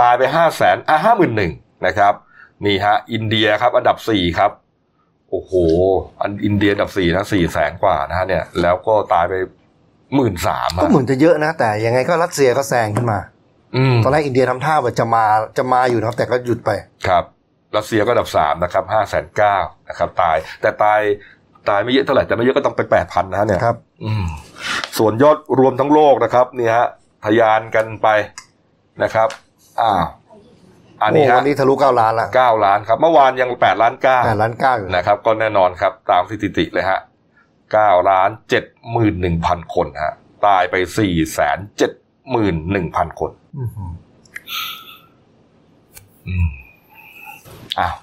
ตายไปห้าแสนอะห้าหมื่นหนึ่งนะครับนี่ฮะอินเดียครับอันดับสี่ครับ โอ้โห อันอินเดียอันดับสี่นะสี่แสนกว่านะฮะเนี่ย แล้วก็ตายไปหมื่นสามก็เหมือนจะเยอะนะ แต่ยังไงก็รัสเซียก็แซงขึ้นมาอืมตอนแรกอินเดียทำท่าว่าจะมาจะมาอยู่นะครับ แต่ก็หยุดไปครับรัสเซียก็อันดับสามนะครับห้าแสนเก้านะครับ ตายแต่ตายตายไม่เยอะเท่าไหร่แต่ไม่เยอะก็ต้องไปแปดพันนะฮะเนี่ยครับ อืมส่วนยอดรวมทั้งโลกนะครับนี่ฮะทะยานกันไปนะครับ อ้าว อันนี้โอ้ฮะวันนี้ทะลุเก้าล้านละเก้าล้านครับ เมื่อวานยังแปดล้านเก้าแปดล้านเก้าอยู่นะนะครับ ก็แน่นอนครับ ตามสถิติเลยฮะเก้าล้านเจ็ดหมื่นหนึ่งพันคนฮะ ตายไปสี่แสนเจ็ดหมื่นหนึ่งพันคนอื้อหืออืมอ้าว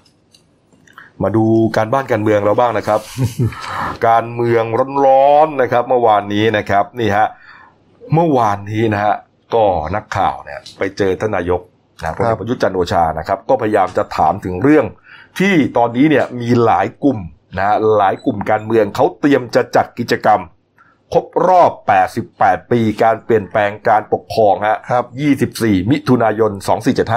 มาดูการบ้านการเมืองเราบ้างนะครับ การเมืองร้อนๆนะครับ เมื่อวานนี้นะครับ นี่ฮะ เมื่อวานนี้นะฮะก็นักข่าวเนี่ย ไปเจอท่านนายก นะพลเอกประยุทธ์จันทร์โอชานะครับ ก็พยายามจะถามถึงเรื่อง ที่ตอนนี้เนี่ยมีหลายกลุ่มนะฮะหลายกลุ่มการเมืองเขาเตรียมจะจัดกิจกรรม ครบรอบ 88 ปีการเปลี่ยนแปลงการปกครองฮะครับ 24 มิถุนายน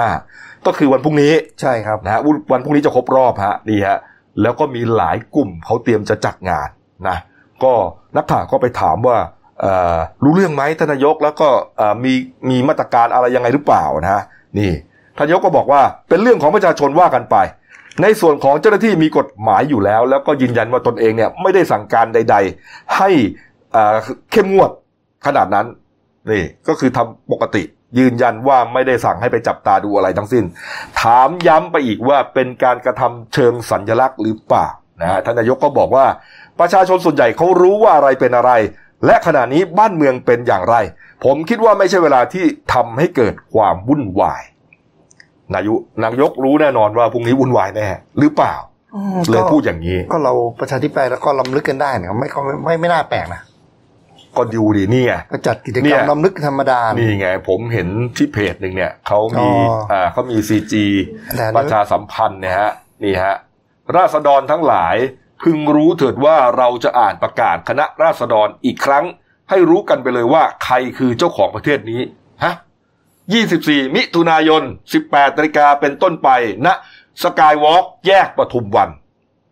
2475 ก็คือวันพรุ่งนี้ใช่ครับนะฮะวันวันพรุ่งนี้จะครบรอบฮะนี่ฮะแล้วก็มีหลายกลุ่มเขาเตรียมจะจัดงานนะก็นักข่าวก็ไปถามว่าเอ่อรู้เรื่องไหมท่านนายกแล้วก็เอ่อมีมีมาตรการอะไรยังไงหรือเปล่านะฮะ นี่ท่านายกก็บอกว่าเป็นเรื่องของประชาชนว่ากันไป ในส่วนของเจ้าหน้าที่มีกฎหมายอยู่แล้ว แล้วก็ยืนยันว่าตนเองเนี่ยไม่ได้สั่งการใด ๆ ให้เข้มงวดขนาดนั้นนี่ก็คือทำปกติยืนยันว่าไม่ได้สั่งให้ไปจับตาดูอะไรทั้งสิ้น ถามย้ำไปอีกว่าเป็นการกระทำเชิงสัญลักษณ์หรือเปล่านะฮะท่านนายกก็บอกว่าประชาชนส่วนใหญ่เขารู้ว่าอะไรเป็นอะไร และขณะนี้บ้านเมืองเป็นอย่างไร ผมคิดว่าไม่ใช่เวลาที่ทำให้เกิดความวุ่นวาย นายกนายกรู้แน่นอนว่าพรุ่งนี้วุ่นวายแน่หรือเปล่า เลยพูดอย่างนี้ ก็เราประชาธิปไตยแล้วก็ลำลึกกันได้นะครับไม่ก็ไม่ไม่ไม่น่าแปลกนะก็ดูดีนี่ไง ก็จัดกิจกเนี่รรมยลำลึกธรรมดานี่ไง ผมเห็นที่เพจหนึ่งเนี่ยเขามีอ๋ออ่อ่าเขามีซีจี แต่ประชาสัมพันธ์เนี่ยฮะนี่ฮะราษฎรทั้งหลายพึงรู้เถิดว่าเราจะอ่านประกาศคณะราษฎรอีกครั้ง ให้รู้กันไปเลยว่าใครคือเจ้าของประเทศนี้ฮะ24 มิถุนายน 18นาฬิกาเป็นต้นไปณสกายวอล์กแยกปทุมวัน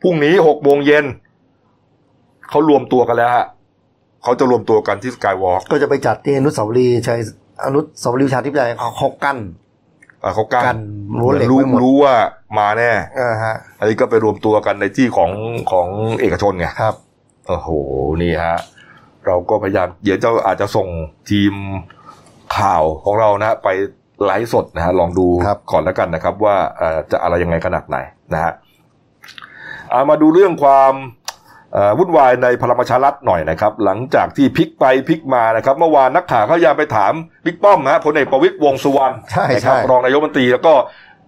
พรุ่งนี้6โมงเย็นเขารวมตัวกันแล้วฮะเขาจะรวมตัวกันที่สกายวอล์กก็จะไปจัดที่อนุสาวรีย์ชัยอนุสาวรีย์ประชาธิปไตยเขาเขากั้นอ่าเขากั้นกันรั้วเหล็กรู้ไว้หมดรู้ว่ามาแน่อ่าฮะอันนี้ก็ไปรวมตัวกันในที่ของของเอกชนไงครับโอ้โหนี่ฮะ เราก็พยายามเดี๋ยวเจ้าอาจจะส่งทีมข่าวของเรานะ ไปไลฟ์สดนะฮะลองดูครับก่อนแล้วกันนะครับ ว่าเอ่อจะอะไรยังไงขนาดไหนนะฮะเอามาดูเรื่องความเอ่อวุ่นวายในพลังประชารัฐหน่อยนะครับ หลังจากที่พลิกไปพลิกมานะครับ เมื่อวานนักข่าวเขาพยายามไปถามบิ๊กป้อมนะฮะพลเอกประวิตรวงษ์สุวรรณใช่นะครับใช่รองนายกรัฐมนตรีแล้วก็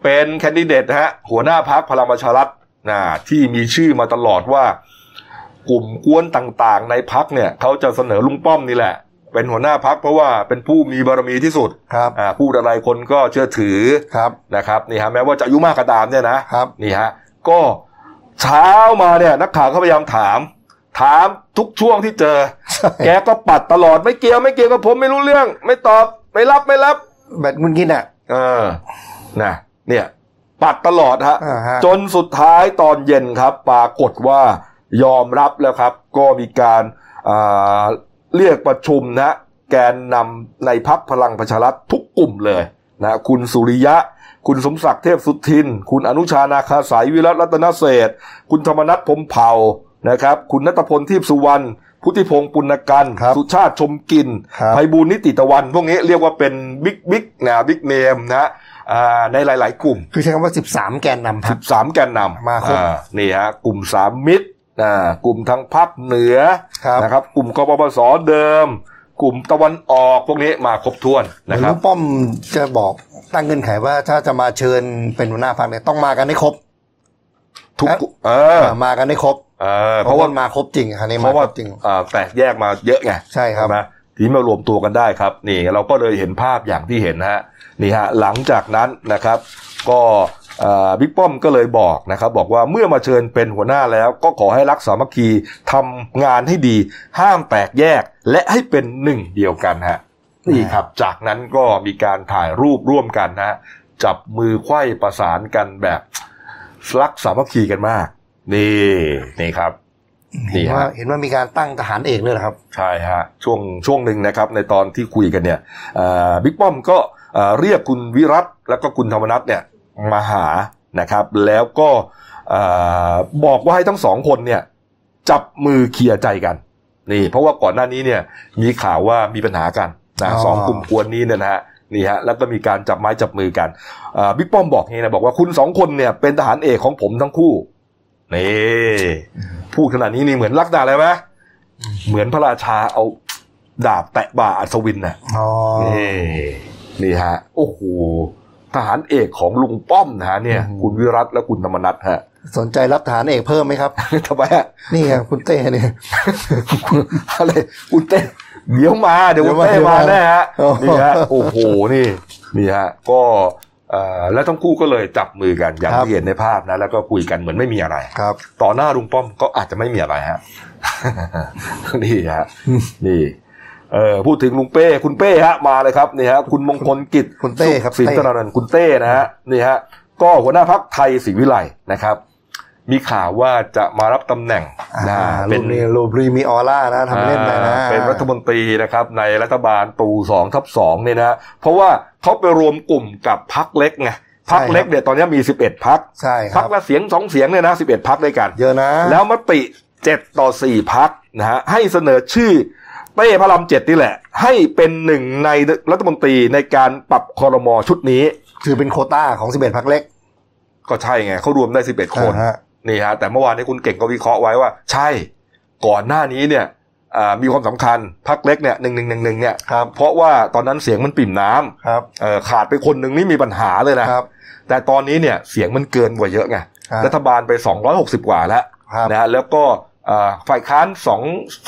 เป็นแคนดิเดตนะฮะหัวหน้าพักพลังประชารัฐนะที่มีชื่อมาตลอดว่า กลุ่มกวนต่างๆ ในพักเนี่ยเขาจะเสนอลุงป้อมนี่แหละ เป็นหัวหน้าพักเพราะว่าเป็นผู้มีบารมีที่สุดครับอ่าพูดอะไรคนก็เชื่อถือครับนะครับนี่ฮะแม้ว่าจะอายุมากก็ตามเนี่ยนะครับนี่ฮะก็เช้ามาเนี่ยนักข่าวเขาพยายามถาม ถามทุกช่วงที่เจอ แกก็ปัดตลอดไม่เกี่ยวไม่เกี่ยวกับผมไม่รู้เรื่อง ไม่ตอบไม่รับไม่รับแบตมุนกินอะ เออนะเนี่ย ปัดตลอดฮะอ่าฮะ จนสุดท้ายตอนเย็นครับ ปรากฏว่า ยอมรับแล้วครับ ก็มีการอ่าเรียกประชุมนะแกนนำในพรรคพลังประชารัฐทุกกลุ่มเลยนะคุณสุริยะ คุณสมศักดิ์เทพสุทิน คุณอนุชานาคาสายวิรัชรัตนเศรษฐคุณธรรมนัสพรหมเผ่านะครับ คุณณัฏฐพลทีปสุวรรณพุทธิพงษ์ปุณณกันต์ครับสุชาติชมกลิ่นครับไพบูลย์นิติตะวัน พวกนี้เรียกว่าเป็น big big นะ big name นะอ่าในหลาย ๆ กลุ่ม คือใช้คำว่า 13 แกนนำพรรค13 แกนนำมาครบอ่นี่ฮะกลุ่มสามมิตร อ่ากลุ่มทางภาคเหนือครับนะครับ กลุ่มกปปสเดิม กลุ่มตะวันออกพวกนี้มาครบถ้วนเหมือนะนครัลุบงป้อมจะบอกตั้งเงื่อนไขว่าถ้าจะมาเชิญเป็นหัวหน้าพรรคเนี่ยต้องมากันให้ครบทุกเอ๊ะเอออ่ามากันให้ครบเออเพเพราะราะว่าว่ามาครบจริงครั้นี้เพมาราะครว่าบจริงอ่าแตกแยกมาเยอะไงใช่ครับไหมทีนี้มารวมตัวกันได้ครับ นี่เราก็เลยเห็นภาพอย่างที่เห็นนะฮะนี่ฮะหลังจากนั้นนะครับ ก็เอ่อ บิ๊กป้อมก็เลยบอกนะครับบอกว่าเมื่อมาเชิญเป็นหัวหน้าแล้ว ก็ขอให้รักสามัคคีทำงานให้ดี ห้ามแตกแยกและให้เป็นหนึ่งเดียวกันฮะนี่ครับจากนั้นก็มีการถ่ายรูปร่วมกันนะฮะจับมือไขว้ประสานกันแบบรักสามัคคีกันมาก นี่นี่ครับเห็นว่านี่ฮะเห็นว่ามีการตั้งทหารเอกด้วยนะครับ ใช่ฮะช่วงช่วงหนึ่งนะครับ ในตอนที่คุยกันเนี่ยเอ่อบิ๊กป้อมก็เอ่อเรียกคุณวิรัตแล้วก็คุณธรรมนัฐเนี่ย มาหานะครับ แล้วก็เอ่อบอกว่าให้ทั้งสองคนเนี่ยจับมือเคลียร์ใจกันนี่เพราะว่าก่อนหน้านี้เนี่ยมีข่าวว่ามีปัญหากันนะอ๋อสองกลุ่มกวนนี้เนี่ยนะฮะนี่ฮะแล้วก็มีการจับไม้จับมือกันเอ่อบิ๊กป้อมบอกอย่างนี้นะบอกว่าคุณสองคนเนี่ยเป็นทหารเอกของผมทั้งคู่นี่พูดขนาดนี้นี่เหมือนลักดาเลยไหมเหมือนพระราชาเอาดาบแตะบ่าอัศวินน่ะอ๋อนี่นี่ฮะโอ้โห ทหารเอกของลุงป้อมนะฮะเนี่ย คุณวิรัตและคุณธรรมนัฐฮะ สนใจรับทหารเอกเพิ่มไหมครับทำไมฮะนี่ไงคุณเต้เนี่ยอะไรคุณเต้เดี๋ยวมาเดี๋ยวคุณเต้เดี๋ยวมามาแน่ฮะโอ้โหนี่ฮะโอ้โหนี่นี่ฮะก็เอ่อแล้วทั้งคู่ก็เลยจับมือกันอย่างครับที่เห็นในภาพนะ แล้วก็คุยกันเหมือนไม่มีอะไรครับ ต่อหน้าลุงป้อมก็อาจจะไม่มีอะไรฮะนี่ฮะนี่ เออพูดถึงลุงเป้คุณเป้ฮะมาเลยครับนี่ฮะคุณมงคลกิจคุณเต้ครับสินเต้ตนานันท์คุณเต้นะฮะนี่ฮะก็หัวหน้าพักไทยศรีวิไลนะครับ มีข่าวว่าจะมารับตำแหน่งนะอ่าเป็รูนปนี้รูปรีมีออร่านะทำเล่นไปนะอ่าเป็นรัฐมนตรีนะครับในรัฐบาลตูสองทับสองเนี่ยนะเพราะว่าเขาไปรวมกลุ่มกับพักเล็กไงพักเล็กเนี่ยตอนนี้มีสิบเอ็ดพักใช่คพัรักบละเสียงสองเสียงเนี่ยนะสิบเอ็ดพักด้วยกัน เยอะนะ แล้วมติเจ็ดต่อสี่พักนะฮะให้เสนอชื่อ เต้พระรามเจ็ดนี่แหละ ให้เป็นหนึ่งในรัฐมนตรีในการปรับคอรมอชุดนี้ คือเป็นโควต้าของ11พักเล็ก ก็ใช่ไงเขารวมได้สิบเอ็ดคนอ่าฮะนี่ฮะแต่เมื่อวานนี้คุณเก่งก็วิเคราะห์ไว้ว่า ใช่ ก่อนหน้านี้เนี่ยอ่ามีความสำคัญพักเล็กเนี่ยหนึ่งหนึ่งหนึ่งหนึ่งเนี่ยครับเพราะว่าตอนนั้นเสียงมันปิ่มน้ำครับเอ่อขาดไปคนหนึ่งนี่มีปัญหาเลยนะครับแต่ตอนนี้เนี่ยเสียงมันเกินกว่าเยอะไงครับรัฐบาลไป 260 กว่าแล้วครับนะฮะแล้วก็เอ่อฝ่ายค้าน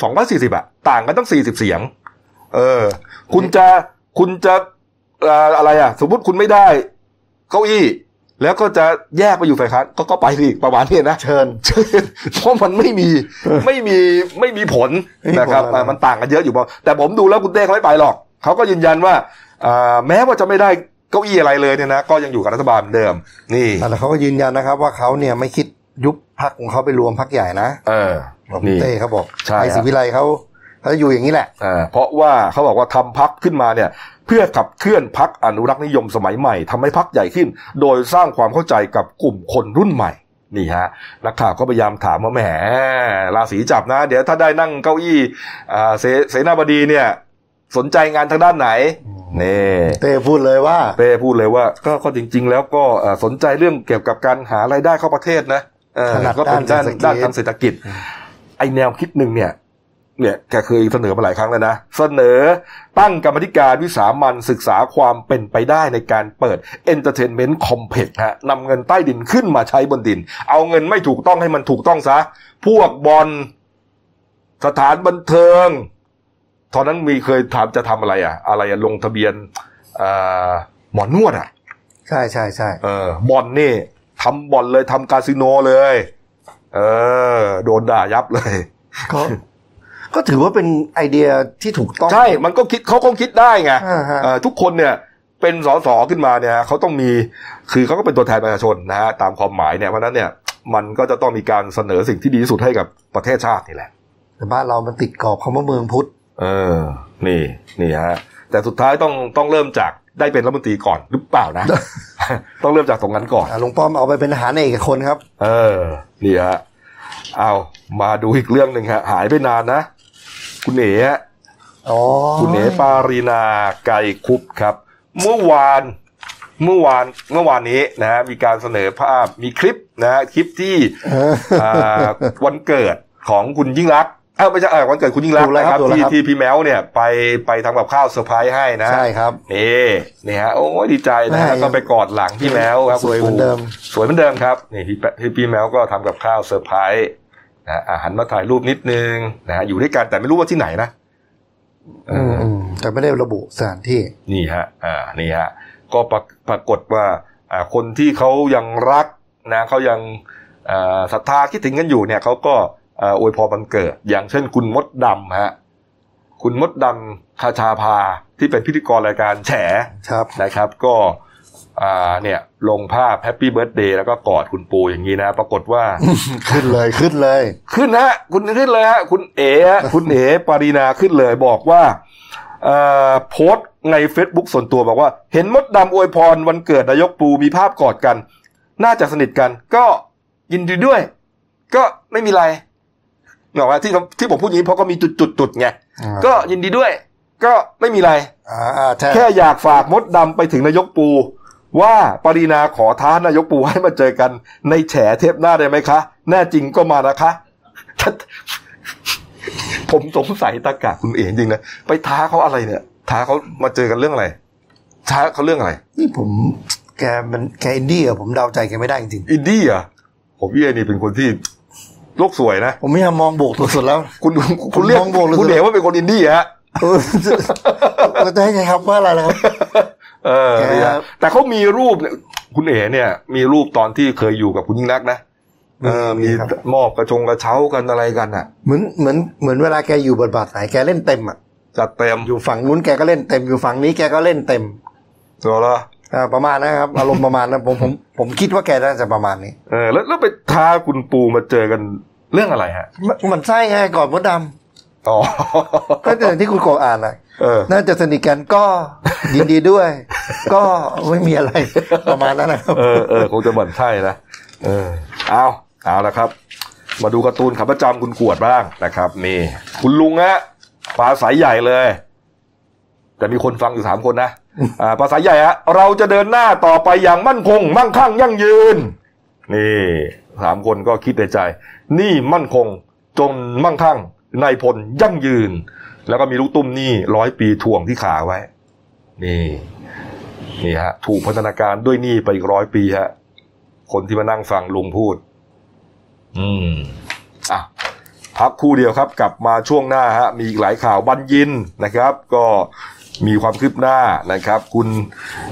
2 240อะ ต่างกันตั้ง40เสียง เออ คุณจะคุณจะเอ่ออะไรอะสมมติคุณไม่ได้ เก้าอี้ แล้วก็จะแยกไปอยู่ฝ่ายค้านก็ก็ไปสิประมาณนี้นะเชิญเพราะมันไม่มีไม่มีไม่มีผลไม่มีผลนะครับอะไรอ่ามันต่างกันเยอะอยู่พอแต่ผมดูแล้วคุณเต้เขาไม่ไปหรอกเขาก็ยืนยันว่าอ่าแม้ว่าจะไม่ได้เก้าอี้อะไรเลยเนี่ยนะก็ยังอยู่กับรัฐบาลเหมือนเดิม นี่แต่เขาก็ยืนยันนะครับ ว่าเขาเนี่ยไม่คิดยุบพักของเขาไปรวมพักใหญ่นะเออบอกนี่เต้เขาบอกใช่ไทยฮะศรีวิไลเขา เขาจะอยู่อย่างนี้แหละอ่าเพราะว่าเขาบอกว่าทำพักขึ้นมาเนี่ยเพื่อขับเคลื่อนพักอนุรักษ์นิยมสมัยใหม่ทำให้พักใหญ่ขึ้น โดยสร้างความเข้าใจกับกลุ่มคนรุ่นใหม่นี่ฮะนักข่าวก็พยายามถามว่าแหมราศีจับนะ เดี๋ยวถ้าได้นั่งเก้าอี้อ่าเสเสนาบดีเนี่ย สนใจงานทางด้านไหนนี่เต้พูดเลยว่าเป้พูดเลยว่า ก็ก็จริง ๆ แล้วก็เอ่อสนใจเรื่องเกี่ยวกับการหารายได้เข้าประเทศนะเออถนัดก็เป็นด้านด้านเศรษฐกิจด้านทางเศรษฐกิจ ไอแนวคิดหนึ่งเนี่ย เนี่ยแกเคยเสนอมาหลายครั้งแล้วนะ เสนอตั้งกรรมธิการวิสามันศึกษาความเป็นไปได้ในการเปิด Entertainment Complex ฮะนำเงินใต้ดินขึ้นมาใช้บนดิน เอาเงินไม่ถูกต้องให้มันถูกต้องซะ พวกบอลสถานบันเทิงตอนนั้นมีเคยถามจะทำอะไรอะอะไรอะลงทะเบียนอ่าหมอนวดอะใช่ใช่ใช่เออบอลนี่ทำบอลเลยทำคาสิโนเลย เออ โดนด่ายับเลยก็ ก็ถือว่าเป็นไอเดียที่ถูกต้อง ใช่ มันก็คิดเขาคงคิดได้ไงอ่าฮะเอ่อทุกคนเนี่ยเป็นสสขึ้นมาเนี่ยเขาต้องมีคือเขาก็เป็นตัวแทนประชาชนนะฮะตามความหมายเนี่ยเพราะฉะนั้นเนี่ยมันก็จะต้องมีการเสนอสิ่งที่ดีที่สุดให้กับประเทศชาตินี่แหละแต่บ้านเรามันติดกรอบคำว่าเมืองพุทธเออ นี่นี่ฮะแต่สุดท้ายต้องต้องเริ่มจากได้เป็นรัฐมนตรีก่อนหรือเปล่านะ ต้องเริ่มจากตรงนั้นก่อนอะลุงป้อมเอาไปเป็นทหารเอกคนครับ เออ นี่ฮะเอามาดูอีกเรื่องหนึ่งฮะหายไปนานนะ คุณเอ๋ฮะอ๋อคุณเอ๋ปารีนาไกรคุปครับ เมื่อวานเมื่อวานเมื่อวานนี้นะฮะมีการเสนอภาพมีคลิปนะฮะคลิปที่เอออ่าวันเกิดของคุณยิ่งลักษณ์เอ้าไม่ใช่เออวันเกิดคุณยิ่งลักษณ์ถูณ์กแล้วนะครับถูกแล้วที่ครับที่พี่แมวเนี่ยไปไปทำกับข้าวเซอร์ไพรส์ให้นะใช่ครับนี่นี่ฮะโอ้ยดีใจนะฮะแม่ก็ไปกอดหลังพี่แมวครับสวยเหมือนคุณปูเดิม สวยเหมือนเดิมครับนี่พี่แปพี่พี่แมวก็ทำกับข้าวเซอร์ไพรส์ นะอาหันมาถ่ายรูปนิดนึงนะฮะอยู่ด้วยกันแต่ไม่รู้ว่าที่ไหนนะเออืมออืมแต่ไม่ได้ระบุสถานที่ นี่ฮะ อ่า นี่ฮะ ก็ปรากปรากฏว่าอ่าคนที่เขายังรักนะเขายังอ่าศรัทธาคิดถึงกันอยู่เนี่ยเขาก็อ่าอวยพรวันเกิด อย่างเช่นคุณมดดำฮะคุณมดดำคชาภาที่เป็นพิธีกรรายการแฉครับนะครับ ก็ อ่าเนี่ยลงภาพ happy birthday แล้วก็กอดคุณปูอย่างนี้นะ ปรากฏว่า ขึ้นเลยขึ้นเลย ขึ้นฮะ คุณขึ้นเลยฮะ คุณเอ๋ฮะคุณเอ๋ปารีนาขึ้นเลยบอกว่าเอ่อโพสต์ใน Facebook ส่วนตัวบอกว่า เห็นมดดำอวยพรวันเกิดนายกปูมีภาพกอดกัน น่าจะสนิทกัน ก็ยินดีด้วย ก็ไม่มีไรบอกว่าที่ที่ผมพูดอย่างนี้เพราะก็มีจุดจุดจุดๆๆไงอ่าก็ยินดีด้วย ก็ไม่มีไรอ่าอ่าใช่แค่อยากฝากมดดำไปถึงนายกปู ว่าปารีณาขอท้านายกปูให้มาเจอกัน ในแฉเทปหน้าได้ไหมคะ แน่จริงก็มานะคะ ผมสงสัยตากาคุณเองจริงนะ ไปท้าเขาอะไรเนี่ย ท้าเขามาเจอกันเรื่องอะไร ท้าเขาเรื่องอะไร นี่ผมแกมันแกอินดี้อะผมเดาใจแกไม่ได้จริงอินดี้อะผมพี่เอนี่เป็นคนที่โลกสวยนะๆผมไม่ยอมมองบวกสุดๆแล้ว คุณคุณเรียกมองบวกเลยคุณเอ๋ว่าเป็นคนอินดี้ฮะเออเรา จะให้ใช้คำว่าอะไรล่ะครับเออแต่เขามีรูปเนี่ยคุณเอ๋เนี่ย มีรูปตอนที่เคยอยู่กับคุณยิ่งรักนะเออมีมอบกระชงกระเช้ากันอะไรกันอะ เหมือนเหมือนเหมือนเวลาแกอยู่บทบาทไหนแกเล่นเต็มอะจัดเต็มอยู่ฝั่งนู้นแกก็เล่นเต็มอยู่ฝั่งนี้แกก็เล่นเต็มตัวละอ่าประมาณนะครับ อารมณ์ประมาณนั้นผมผมผมคิดว่าแกน่าจะประมาณนี้เออแล้วแล้วไปท้าคุณปูมาเจอกันเรื่องอะไรฮะ มันมันไส้ไงก่อนมดดำ ก็อย่างที่คุณโกอ่านอะเออน่าจะสนิทกันก็ยินดีด้วย ก็ไม่มีอะไรประมาณนั้นนะครับเออเออคงจะเหมือนใช่นะเออเอาเอาละครับ มาดูการ์ตูนขับประจำคุณขวดบ้างนะครับ นี่ คุณลุงฮะปลาสายใหญ่เลย แต่มีคนฟังอยู่สามคนนะอ่าปลาสายใหญ่ฮะเราจะเดินหน้าต่อไปอย่างมั่นคง มั่งคั่งยั่งยืน นี่สามคนก็คิดในใจ นี่มั่นคงจนมั่งคั่ง ในพลยั่งยืน แล้วก็มีลูกตุ้มนี่ร้อยปีถ่วงที่ขาไว้ นี่นี่ฮะ ถูกพัฒนาการด้วยนี่ไปอีกร้อยปีฮะ คนที่มานั่งฟังลุงพูด อืมอะพักคู่เดียวครับ กลับมาช่วงหน้าฮะ มีอีกหลายข่าวบัญญินนะครับ ก็ มีความคืบหน้านะครับ คุณ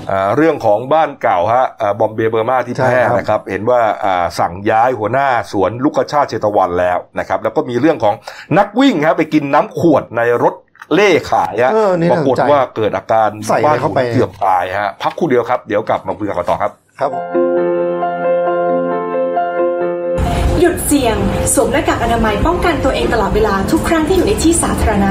เอ่อเรื่องของบ้านเก่าฮะเอ่อบอมเบย์เบอร์มาที่ใช่แพร่ครับนะครับ เห็นว่าอ่าสั่งย้ายหัวหน้าสวนลูกชาติเชตวันแล้วนะครับ แล้วก็มีเรื่องของนักวิ่งฮะไปกินน้ำขวดในรถเล่ขายฮะเออนี่ปน่าราสกนฏใจว่าเกิดอาการใส่อะไรบ้านเข้าไปเกือบตายฮะพักครู่เดียวครับ เดี๋ยวกลับมาคุยกันต่อครับครับ หยุดเสี่ยงสวมหน้ากากอนามัยป้องกันตัวเองตลอดเวลาทุกครั้งที่อยู่ในที่สาธารณะ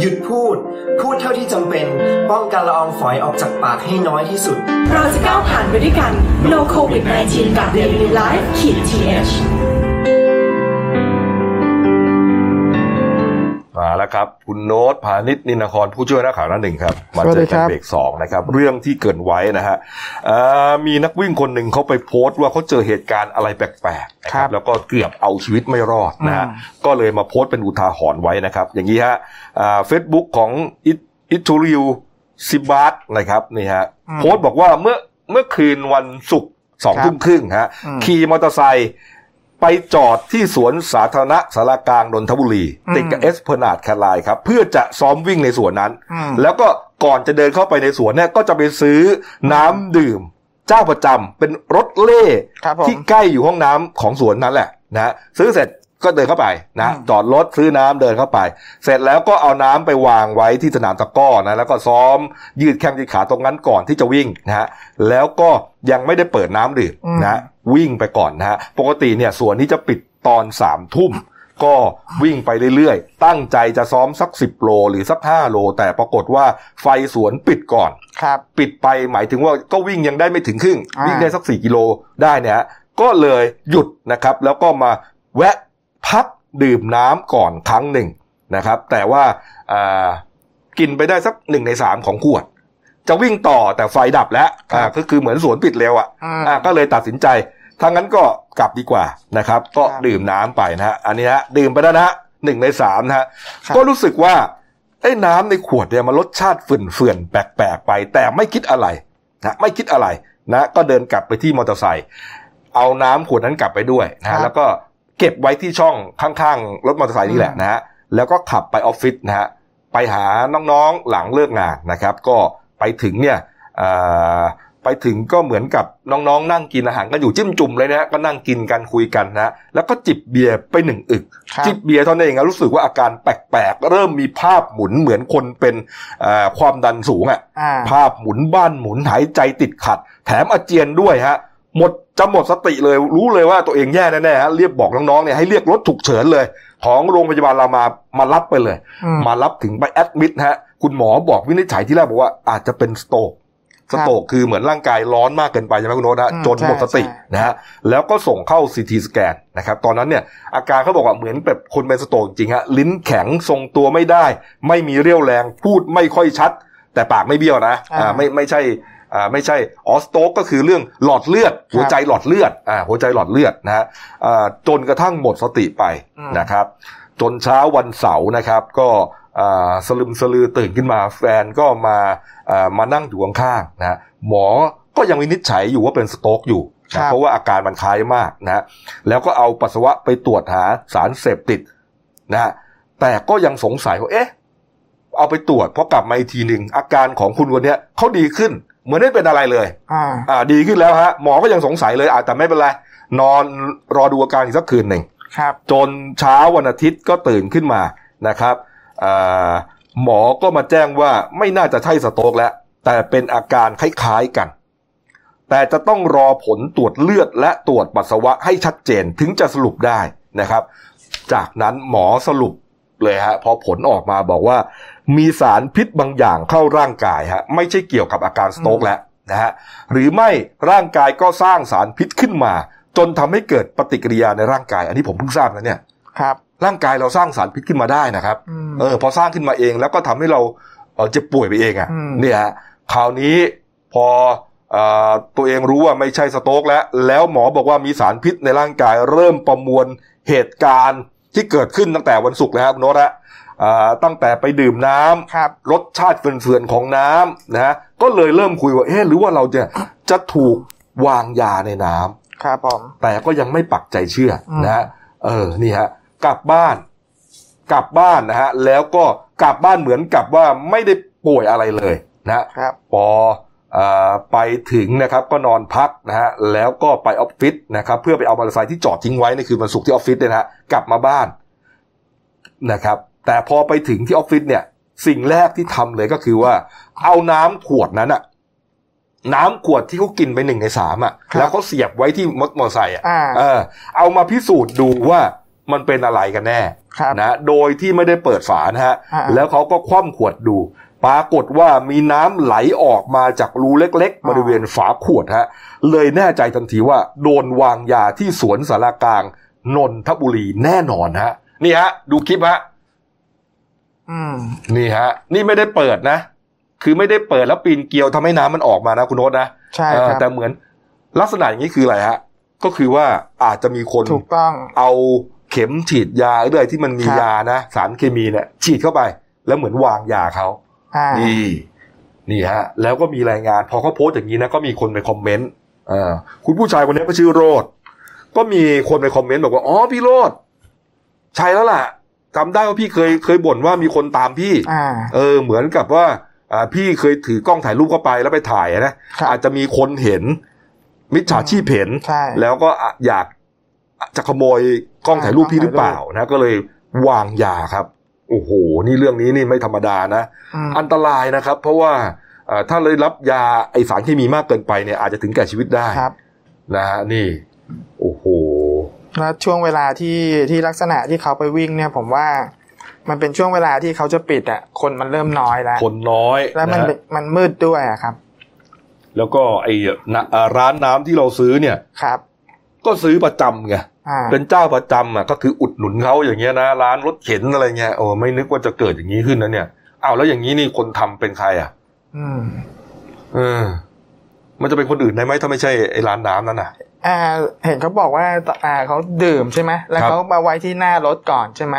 หยุดพูด พูดเท่าที่จำเป็น ป้องกันละอองฝอยออกจากปากให้น้อยที่สุด เราจะก้าวผ่านไปด้วยกัน No COVID 19 กับ Daily Life ขีด th มาแล้วครับ คุณโน้ตพานิชนินครผู้ช่วยนักข่าวหน้าหนึ่งครับ มาเจอกันเบรกสองนะครับ เรื่องที่เกรินไว้นะฮะอ่ามีนักวิ่งคนหนึ่งเขาไปโพสต์ว่าเขาเจอเหตุการณ์อะไรแปลกๆนะครับ แล้วก็เกือบเอาชีวิตไม่รอดนะฮะก็เลยมาโพสต์เป็นอุทาหรณ์ไว้นะครับ อย่างนี้ฮะเฟซบุ๊กของอิทูริวซิบาร์นะครับนี่ฮะโพสต์บอกว่าเมื่อเมื่อคืนวันศุกร์สองทุ่มครึ่งฮะขี่มอเตอร์ไซค์ ไปจอดที่สวนสาธารณะศาลากลางนนทบุรี ติดกับเอสเพอร์นาดแคลายครับ เพื่อจะซ้อมวิ่งในสวนนั้น แล้วก็ก่อนจะเดินเข้าไปในสวนเนี่ยก็จะไปซื้อน้ำดื่ม เจ้าประจำเป็นรถเล่ครับผมที่ใกล้อยู่ห้องน้ำของสวนนั้นแหละนะซื้อเสร็จ ก็เดินเข้าไปนะจอดรถซื้อน้ำเดินเข้าไป เสร็จแล้วก็เอาน้ำไปวางไว้ที่สนามตะกร้อนะแล้วก็ซ้อมยืดแข้งยืดขาตรงนั้นก่อนที่จะวิ่งนะฮะแล้วก็ยังไม่ได้เปิดน้ำดื่มนะฮะวิ่งไปก่อนนะฮะปกติเนี่ยสวนนี้จะปิดตอนสามทุ่มก็วิ่งไปเรื่อยๆ ตั้งใจจะซ้อมสักสิบโลหรือสักห้าโล แต่ปรากฏว่าไฟสวนปิดก่อน ครับ ปิดไปหมายถึงว่าก็วิ่งยังได้ไม่ถึงครึ่งอ่าวิ่งได้สักสี่กิโลได้เนี่ยฮะก็เลยหยุดนะครับ แล้วก็มาแวะ พักดื่มน้ำก่อนครั้งหนึ่งนะครับ แต่ว่าอ่ากินไปได้สักหนึ่งในสามของขวด จะวิ่งต่อแต่ไฟดับแล้วอ่าก็คือเหมือนสวนปิดเร็วอะอืมอ่าก็เลยตัดสินใจถ้างั้นก็กลับดีกว่านะครับ ก็ครับดื่มน้ำไปนะฮะอันนี้ฮะดื่มไปแล้วนะฮะหนึ่งในสามนะฮะครับก็รู้สึกว่าไอ้น้ำในขวดเนี่ยมันรสชาติเฟื่อนๆแปลกๆไป แต่ไม่คิดอะไรนะไม่คิดอะไรนะ ก็เดินกลับไปที่มอเตอร์ไซค์เอาน้ำขวดนั้นกลับไปด้วยนะฮะแล้วก็ เก็บไว้ที่ช่องข้างๆรถมอเตอร์ไซค์นี่แหละนะฮะแล้วก็ขับไปออฟฟิศนะฮะไปหาน้องๆหลังเลิกงานนะครับ ก็ไปถึงเนี่ยอ่าไปถึงก็เหมือนกับน้องๆ นั่งกินอาหารกันอยู่จิ้มจุ่มเลยนะฮะก็นั่งกินกันคุยกันนะแล้วก็จิบเบียร์ไปหนึ่งอึกครับจิบเบียร์เท่านั้นเองอะรู้สึกว่าอาการแปลกๆ เริ่มมีภาพหมุนเหมือนคนเป็นเอ่อความดันสูงอะอ่าภาพหมุนบ้านหมุนหายใจติดขัด แถมอาเจียนด้วยฮะหมด จะหมดสติเลยรู้เลยว่าตัวเองแย่แน่ๆฮะเรียกบอกน้องๆเนี่ยให้เรียกรถฉุกเฉินเลย ของโรงพยาบาลรามามารับไปเลยอืมมารับถึงไป admit ฮะคุณหมอบอกวินิจฉัยทีแรกบอกว่าอาจจะเป็น stroke stroke คือเหมือนร่างกายร้อนมากเกินไปใช่ไหมคุณโน้ตฮะอืมจนหมดสติใช่นะฮะแล้วก็ส่งเข้า CT scan นะครับตอนนั้นเนี่ยอาการเขาบอกว่าเหมือนแบบคนเป็น stroke จริงๆฮะลิ้นแข็งทรงตัวไม่ได้ ไม่มีเรี่ยวแรงพูดไม่ค่อยชัด แต่ปากไม่เบี้ยวนะอ่าไม่ไม่ใช่ อ่าไม่ใช่ออสโตกก็คือเรื่องหลอดเลือด หัวใจหลอดเลือดอ่าหัวใจหลอดเลือดนะฮะอ่าจนกระทั่งหมดสติไปอืมนะครับ จนเช้าวันเสาร์นะครับ ก็อ่าสลึมสลือตื่นขึ้นมาแฟนก็มาอ่ามานั่งอยู่ข้างๆนะหมอก็ยังวินิจฉัยอยู่ว่าเป็นสโตรกอยู่ครันะบเพราะว่าอาการมันคล้ายมากนะฮะแล้วก็เอาปัสสาวะไปตรวจหาสารเสพติดนะฮะแต่ก็ยังสงสัยว่าเอ๊ะ เอาไปตรวจพอกลับมาอีกทีหนึ่งอาการของคุณคนเนี้ยเขาดีขึ้น เหมือนไม่เป็นอะไรเลยอ่าอ่าดีขึ้นแล้วฮะหมอก็ยังสงสัยเลยอ่าแต่ไม่เป็นไรนอนรอดูอาการอีกสักคืนหนึ่งครับจนเช้าวันอาทิตย์ก็ตื่นขึ้นมานะครับอ่าหมอก็มาแจ้งว่าไม่น่าจะใช่สโตรกแล้ว แต่เป็นอาการคล้ายๆกัน แต่จะต้องรอผลตรวจเลือดและตรวจปัสสาวะให้ชัดเจนถึงจะสรุปได้นะครับ จากนั้นหมอสรุป เลยฮะพอผลออกมาบอกว่า มีสารพิษบางอย่างเข้าร่างกายฮะไม่ใช่เกี่ยวกับอาการสโตรกแล้วนะฮะหรือไม่ร่างกายก็สร้างสารพิษขึ้นมา จนทำให้เกิดปฏิกิริยาในร่างกาย อันนี้ผมเพิ่งทราบนะเนี่ยครับ ร่างกายเราสร้างสารพิษขึ้นมาได้นะครับอืมเออพอสร้างขึ้นมาเองแล้วก็ทำให้เราเอ่อเจ็บป่วยไปเองอะ่ะอืมเนี่ยฮะคราวนี้พอเอ่อตัวเองรู้ว่าไม่ใช่สโตรกแล้ว แล้วหมอบอกว่ามีสารพิษในร่างกายเริ่มประมวลเหตุการณ์ ที่เกิดขึ้นตั้งแต่วันศุกร์แล้วครับคุณโน้ตฮะอ่าตั้งแต่ไปดื่มน้ำครับรสชาติเฟื่อนๆของน้ำนะฮะก็เลยเริ่มคุยว่าเอ๊ะหรือว่าเราจะจะถูกวางยาในน้ำครับผมแต่ก็ยังไม่ปักใจเชื่ออมนะฮะเออนี่ฮะกลับบ้าน กลับบ้านนะฮะแล้วก็กลับบ้านเหมือนกับว่าไม่ได้ป่วยอะไรเลยนะฮะครับพออา ไปถึงนะครับก็นอนพักนะฮะแล้วก็ไปออฟฟิศนะครับเพื่อไปเอามอเตอร์ไซค์ที่จอดทิ้งไว้ในคืนวันศุกร์ที่ออฟฟิศเนี่ยนะฮะกลับมาบ้านนะครับ แต่พอไปถึงที่ออฟฟิศเนี่ยสิ่งแรกที่ทำเลยก็คือว่า เอาน้ำขวดนั้นอะน้ำขวดที่เขากินไปหนึ่งในสามอะครับแล้วเขาเสียบไว้ที่มอเตอร์ไซค์อะอ่าเออ เอามาพิสูจน์ดูว่ามันเป็นอะไรกันแน่ครับนะโดยที่ไม่ได้เปิดฝานะฮะอ่าแล้วเขาก็คว่ำขวดดู ปรากฏว่ามีน้ำไหลออกมาจากรูเล็ก ๆ บริเวณฝาขวดฮะ เลยแน่ใจทันทีว่าโดนวางยาที่สวนสารากลาง นนทบุรีแน่นอนฮะ นี่ฮะ ดูคลิปฮะอืมนี่ฮะ นี่ไม่ได้เปิดนะ คือไม่ได้เปิดแล้วปีนเกลียวทำให้น้ำมันออกมานะคุณโน้ตนะใช่เออครับแต่เหมือนลักษณะอย่างนี้คืออะไรฮะ ก็คือว่าอาจจะมีคนถูกต้อง เอาเข็มฉีดยาเรื่อยที่มันมีครับยานะ สารเคมีเนี่ยฉีดเข้าไป แล้วเหมือนวางยาเขาอ่า นี่นี่ฮะ แล้วก็มีรายงาน พอเขาโพสต์อย่างนี้นะก็มีคนไปคอมเมนต์เออคุณผู้ชายคนนี้ก็ชื่อโรดก็มีคนไปคอมเมนต์บอกว่าอ๋อพี่โรดใช่แล้วล่ะจำได้ว่าพี่เคยเคยบ่นว่ามีคนตามพี่อ่าเออ เหมือนกับว่าอ่าพี่เคยถือกล้องถ่ายรูปเข้าไปแล้วไปถ่ายอะนะครับอาจจะมีคนเห็น มิจฉาชีพเห็นใช่แล้วก็อะอยากจะขโมยกล้องถ่ายรูปพี่หรือเปล่านะ ก็เลยวางยาครับ โอ้โห นี่เรื่องนี้นี่ไม่ธรรมดานะอืมอันตรายนะครับ เพราะว่าเอ่อถ้าเลยรับยาไอสารเคมีมากเกินไปเนี่ยอาจจะถึงแก่ชีวิตได้ครับนะฮะนี่ โอ้โหแล้วช่วงเวลาที่ที่ลักษณะที่เขาไปวิ่งเนี่ย ผมว่ามันเป็นช่วงเวลาที่เขาจะปิดอะคนมันเริ่มน้อยแล้วคนน้อยแล้วมันนะเป็นมันมืดด้วยอะครับ แล้วก็ไอ้นะอ่าร้านน้ำที่เราซื้อเนี่ยครับ ก็ซื้อประจำไงอ่า เป็นเจ้าประจำอะก็คืออุดหนุนเขาอย่างเงี้ยนะร้านรถเข็นอะไรเงี้ยโอ้ไม่นึกว่าจะเกิดอย่างนี้ขึ้นนะเนี่ยอ้าวแล้วอย่างนี้นี่คนทำเป็นใครอะ อืมเออ มันจะเป็นคนอื่นได้ไหมถ้าไม่ใช่ไอ้ร้านน้ำนั้นน่ะอ่า เห็นเขาบอกว่าอ่าเขาดื่มใช่ไหมแล้วครับเขามาไว้ที่หน้ารถก่อนใช่ไหม